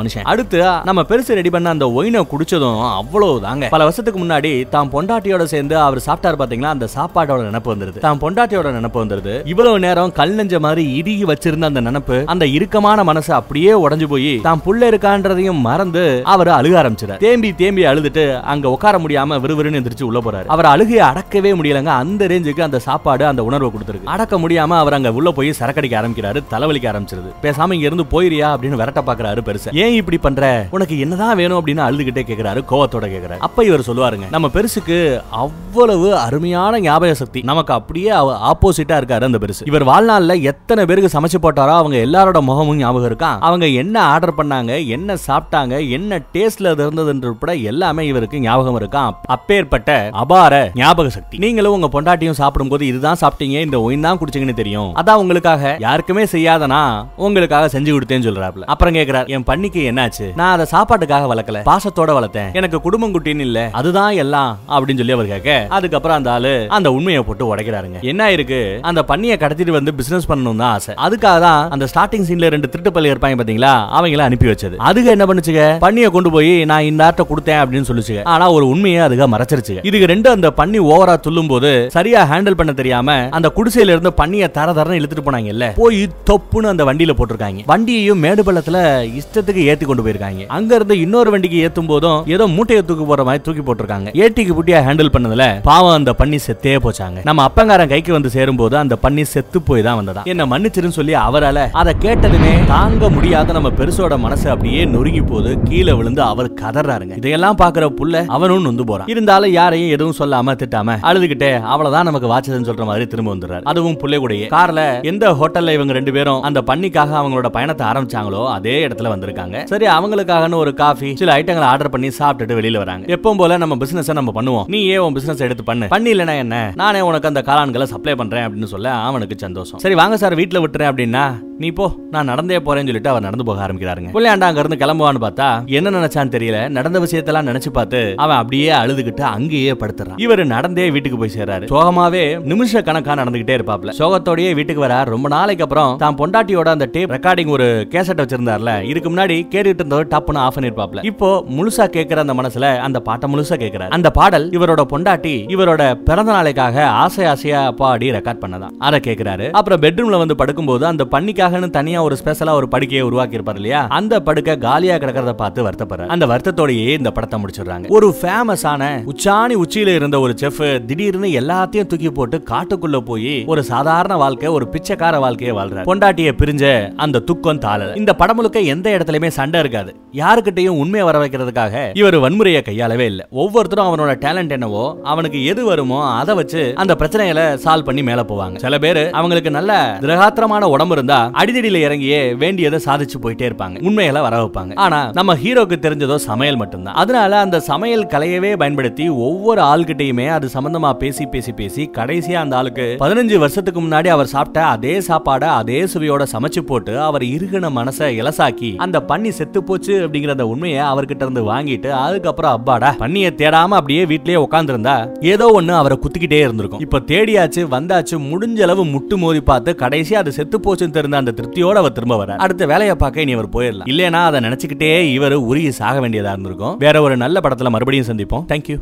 மனுஷன். அடுத்து நம்ம பெருசு ரெடி பண்ண அந்த ஒயினை குடிச்சதும் அவ்வளவு தாங்க பல வருஷத்துக்கு முன்னாடி தான் பொண்டாட்டியோட சேர்ந்து அவர் சாப்பிட்டாரு பாத்தீங்களா? அந்த சாப்பாடோட நினப்பு வந்துருது. தான் பொண்டாட்டியோட நினப்பு வந்துருது. இவ்வளவு நேரம் கல் நெஞ்ச மாதிரி இறுகி வச்சிருந்த அந்த நினப்பு அந்த இறுக்கமான மனசு அப்படியே உடைஞ்சு போய் தான் புள்ள இருக்கான்றதையும் மறந்து அவர் அழுக ஆரம்பிச்சிடார் தேம்பி தேம்பி அழுதுட்டு அங்க உட்கார முடியாம விறுவிறுன்னு எந்திரிச்சு உள்ள போறாரு. அவர் அழுகையை அடக்கவே முடியலங்க. அந்த ரேஞ்சுக்கு அந்த சாப்பாடு அந்த உணர்வை கொடுத்துருக்கு. அடக்க முடியாம அவர் அங்க உள்ள போய் சரக்கடிக்க ஆரம்பிக்கிறாரு தலைவலிக்க ஆரம்பிச்சிருது. பேசாம இங்க இருந்து போயிரியா அப்படின்னு விரட்ட பாக்குறாரு பெருசு. ஏன் இப்படி பண்ற? உனக்கு என்னதான் வேணும் அப்படின்னு அழுதுகிட்டே கேக்குறாரு கோவத்தோட கேக்குறாரு. அப்ப இவர் சொல்லுவாருங்க நம்ம பெருசுக்கு அவ்வளவு அருமையான ஞாபக சக்தி. நமக்கு அப்படியே ஆப்போசிட்டா இருக்காரு அந்த பெருசு. இவர் வாழ்நாள்ல எத்தனை பேருக்கு சமைச்சு போட்டாரோ அவங்க எல்லாரோட முகமும் ஞாபகம் இருக்கான் அவங்க என்ன ஆர்டர் பண்ணாங்க என்ன சாப்பிட்டாங்க என்ன டேஸ்ட்ல இருந்ததுன்ற உட்பட எல்லாமே இவருக்கு ஞாபகம் இருக்கான் அப்பேற்பட்ட அபார ஞாபக சக்தி. நீங்களும் உங்க பொண்டாட்டியும் சாப்பிடும்போது இதுதான் சாப்பிட்டீங்க இந்த ஒயின் தான் குடிச்சீங்கன்னு தெரியும். அதான் உங்களுக்காக யாருக்குமே செய்யாதனா உங்களுக்காக செஞ்சு கொடுத்தேன்னு சொல்றாப்ல. அப்புறம் கேக்குறாரு என் பண்ணிக்கு என்னாச்சு? நான் அதை சாப்பாட்டுக்காக வளர்க்கல பாசத்தோட வளர்த்தேன். எனக்கு குடும்பம் குட்டின்னு இல்ல அதுதான் எல்லாம் அப்படின்னு சொல்லி அவர் கேட்க அதுக்கப்புறம் அந்த ஆளு அந்த உண்மையை போட்டு உடைக்கிறாருங்க. என்ன இருக்கு? அந்த பண்ணியை கடத்திட்டு வந்து பிசினஸ் பண்ணணும் தான் ஆசை. அதுக்காக தான் அந்த ஸ்டார்டிங் சீன்ல ரெண்டு திருட்டு பள்ளி இருப்பாங்க பாத்தீங்களா அவங்கள அனுப்பி வச்சது. அதுக்கு என்ன பண்ணுச்சுங்க பண்ணியை கொண்டு போய் நான் இந்த ஆட்ட கொடுத்தேன் அப்படின்னு சொல்லிச்சு ஆனா ஒரு உண்மையை அதுக மறைச்சிருச்சு இதுக்கு ரெண்டு அந்த பண்ணி ஓவரா துள்ளும் போது சரியா ஹேண்டில் பண்ண தெரியாம அந்த குடிசையில இருந்து பண்ணிய தர தரன்னு இழுத்துட்டு போனாங்கல்ல? போய் தொப்புன்னு அந்த வண்டியில போட்டிருக்காங்க. வண்டியையும் மேடு பள்ளத்துல இஷ்டத்துக்கு ஏத்தி கொண்டு போயிருக்காங்க. அங்க இருந்து இன்னொரு வண்டிக்கு ஏத்தும் போதும் ஏதோ மூட்டையை தூக்கி போற மாதிரி தூக்கி போட்டிருக்காங்க. ஏட்டிக்கு புட்டியா ஹேண்டில் பண்ணதுல பாவம் அந்த பண்ணி செத்தே போச்சாங்க. நம்ம அப்பங்காரன் கைக்கு வந்து சேரும் போது அந்த பண்ணி செத்து போய் தான் வந்ததா என்ன மன்னிச்சிருன்னு சொல்லி அவரால அதை கேட்டதுமே தாங்க முடியாத நம்ம பெருசோட மனசு அப்படியே நொறுங்கி போது கீழே விழுந்து அவர் கதறாருங்க. இதையெல்லாம் பாக்குற புள்ள அவனும் நொந்து போறான். இருந்தாலும் யாரையும் எதுவும் சொல்லாம திட்டாம அழுதுகிட்டே அவ்வளவுதான் நமக்கு வாச்சதுன்னு சொல்ற மாதிரி திரும்ப வந்துடுறாரு. அதுவும் புள்ளை கூடயே கார்ல எந்த ஹோட்டல்ல இவங்க ரெண்டு பேரும் அந்த பண்ணிக்காக அவங்களோட பயணத்தை ஆரம்பிச்சாங்களோ அதே இடத்துல வந்திருக்காங்க. சரி அவங்களுக்காகன்னு ஒரு காஃபி சில ஐட்டங்களை ஆர்டர் பண்ணி சாப்பிட்டுட்டு வெளியில வராங்க. எப்பவும் போல நம்ம பிசினஸ் நம்ம பண்ணுவோம். நீ ஏன் உன் பிசினஸ் எடுத்து பண்ணு. பண்ணி இல்லைன்னா என்ன? நானே உனக்கு அந்த காளான்களை சப்ளை பண்றேன் அப்படின்னு சொல்ல அவனுக்கு சந்தோஷம். சரி வாங்க சார் வீட்டுல விட்டுறேன் அப்படின்னா நீ போ நான் நடந்தே போறேன்னு சொல்லிட்டு அவர் நடந்து போக ஆரம்பிக்கிறாருங்க. புள்ளையாண்டா அங்க இருந்து கிளம்புவான்னு பார்த்தா என்ன நினைச்சான்னு தெரியல. நடந்த விஷயத்தெல்லாம் நினைச்சு பார்த்து அவன் அப்படியே அழுதுகிட்டு அங்கேயே படுத்துறான். இவர் நடந்தே வீட்டுக்கு போய் சேர்றாரு. சோகமாவே நிமிஷ கணக்கா நடந்துகிட்டே இருப்பாப்ல. சோகத்தோடயே வீட்டுக்கு வர ரொம்ப நாளைக்கு அப்புறம் தான் பொண்டாட்டியோட அந்த டேப் ரெக்கார்டிங் ஒரு கேசட் வச்சிருந்தார்ல இதுக்கு முன்னாடி கேட்டுட்டு இருந்தவர் டப்புன்னு ஆஃப் பண்ணிருப்பாப்ல. இப்போ முழுசா கேட்கிற அந்த மனசுல அந்த பாட்டை முழுசா கேட்கிறாரு அந்த பாடல் இவரோட பொண்டாட்டி இவரோட பிறந்த நாளைக்காக ஆசை ஆசையா பாடி ரெக்கார்ட் பண்ணதான். அதை கேட்கிறாரு அப்புறம் பெட்ரூம்ல வந்து படுக்கும்போது அந்த பண்ணிக்காகன்னு தனியா ஒரு ஸ்பெஷலா ஒரு படுக்கையை உருவாக்கி இருப்பாரு இல்லையா? அந்த படுக்கை காலியா கிடக்கிறத பார்த்து வருத்தப்படுற அந்த வருத்தத்தோடயே இந்த படத்தை முடிச்சிடுறாங்க. ஒரு ஃபேமஸான உச்சாணி உச்சியில இருந்த ஒரு செஃப் திடீர்னு எல்லாத்தையும் தூக்கி போட்டு காட்டுக்குள்ள போய் ஒரு சாதாரண வாழ்க்கை ஒரு பிச்சைக்கார வாழ்க்கையை வாழ்றாரு. பொண்டாட்டிய பிரிஞ்ச அந்த துக்கம் தாளல. இந்த படம் முழுக்க எந்த இடத்துலயுமே சண்டை இருக்காது. யாருக்கிட்டையும் உண்மையை வர வைக்கிறதுக்காக இவர் வன்முறையை கையாளவே இல்லை. ஒவ்வொருத்தரும் அவனோட டேலண்ட் என்னவோ அவனுக்கு எது வருமோ அதை வச்சு அந்த பிரச்சனைகளை சால்வ் பண்ணி மேல போவாங்க. சில பேர் அவங்களுக்கு நல்ல திரகாத்திரமான உடம்பு இருந்தா அடிதடியில இறங்கியே வேண்டியதை சாதிச்சு போயிட்டே இருப்பாங்க. உண்மைகளை வர வைப்பாங்க. ஆனா நம்ம ஹீரோக்கு தெரிஞ்சதோ சமையல் மட்டும்தான். அதனால அந்த சமையல் கலையவே பயன்படுத்தி ஒவ்வொரு ஆள்கிட்டயுமே அது சம்பந்தமா பேசி பேசி பேசி கடைசியா அந்த ஆளுக்கு பதினஞ்சு வருஷத்துக்கு முன்னாடி அவர் சாப்பிட்ட அதே சாப்பாடை அதே சுவையோட சமைச்சு போட்டு அவர் இருகின மனசை இலசாக்கி அந்த பண்ணி செத்து போச்சு அப்படிங்கிற அந்த உண்மையை அவர்கிட்ட இருந்து வாங்கிட்டு அதுக்கப்புறம் அப்பாடா பண்ணிய தேடாம அப்படியே வீட்லயே உட்காந்துருந்தா ஏதோ ஒண்ணு அவரை குத்திக்கிட்டே இருந்திருக்கும். இப்ப தேடியாச்சு வந்தாச்சு முடிஞ்ச அளவு முட்டு மோதி பார்த்து கடைசியா அது செத்து போச்சுன்னு தெரிந்த அந்த திருப்தியோட அவர் திரும்ப வர அடுத்த வேலையை பார்க்க இனி அவர் போயிடலாம். இல்லைனா அதை நினைச்சுக்கிட்டே இவர் உருகி சாக வேண்டியதா இருந்திருக்கும். வேற ஒரு நல்ல படத்துல மறுபடியும் சந்திப்போம். தேங்க்யூ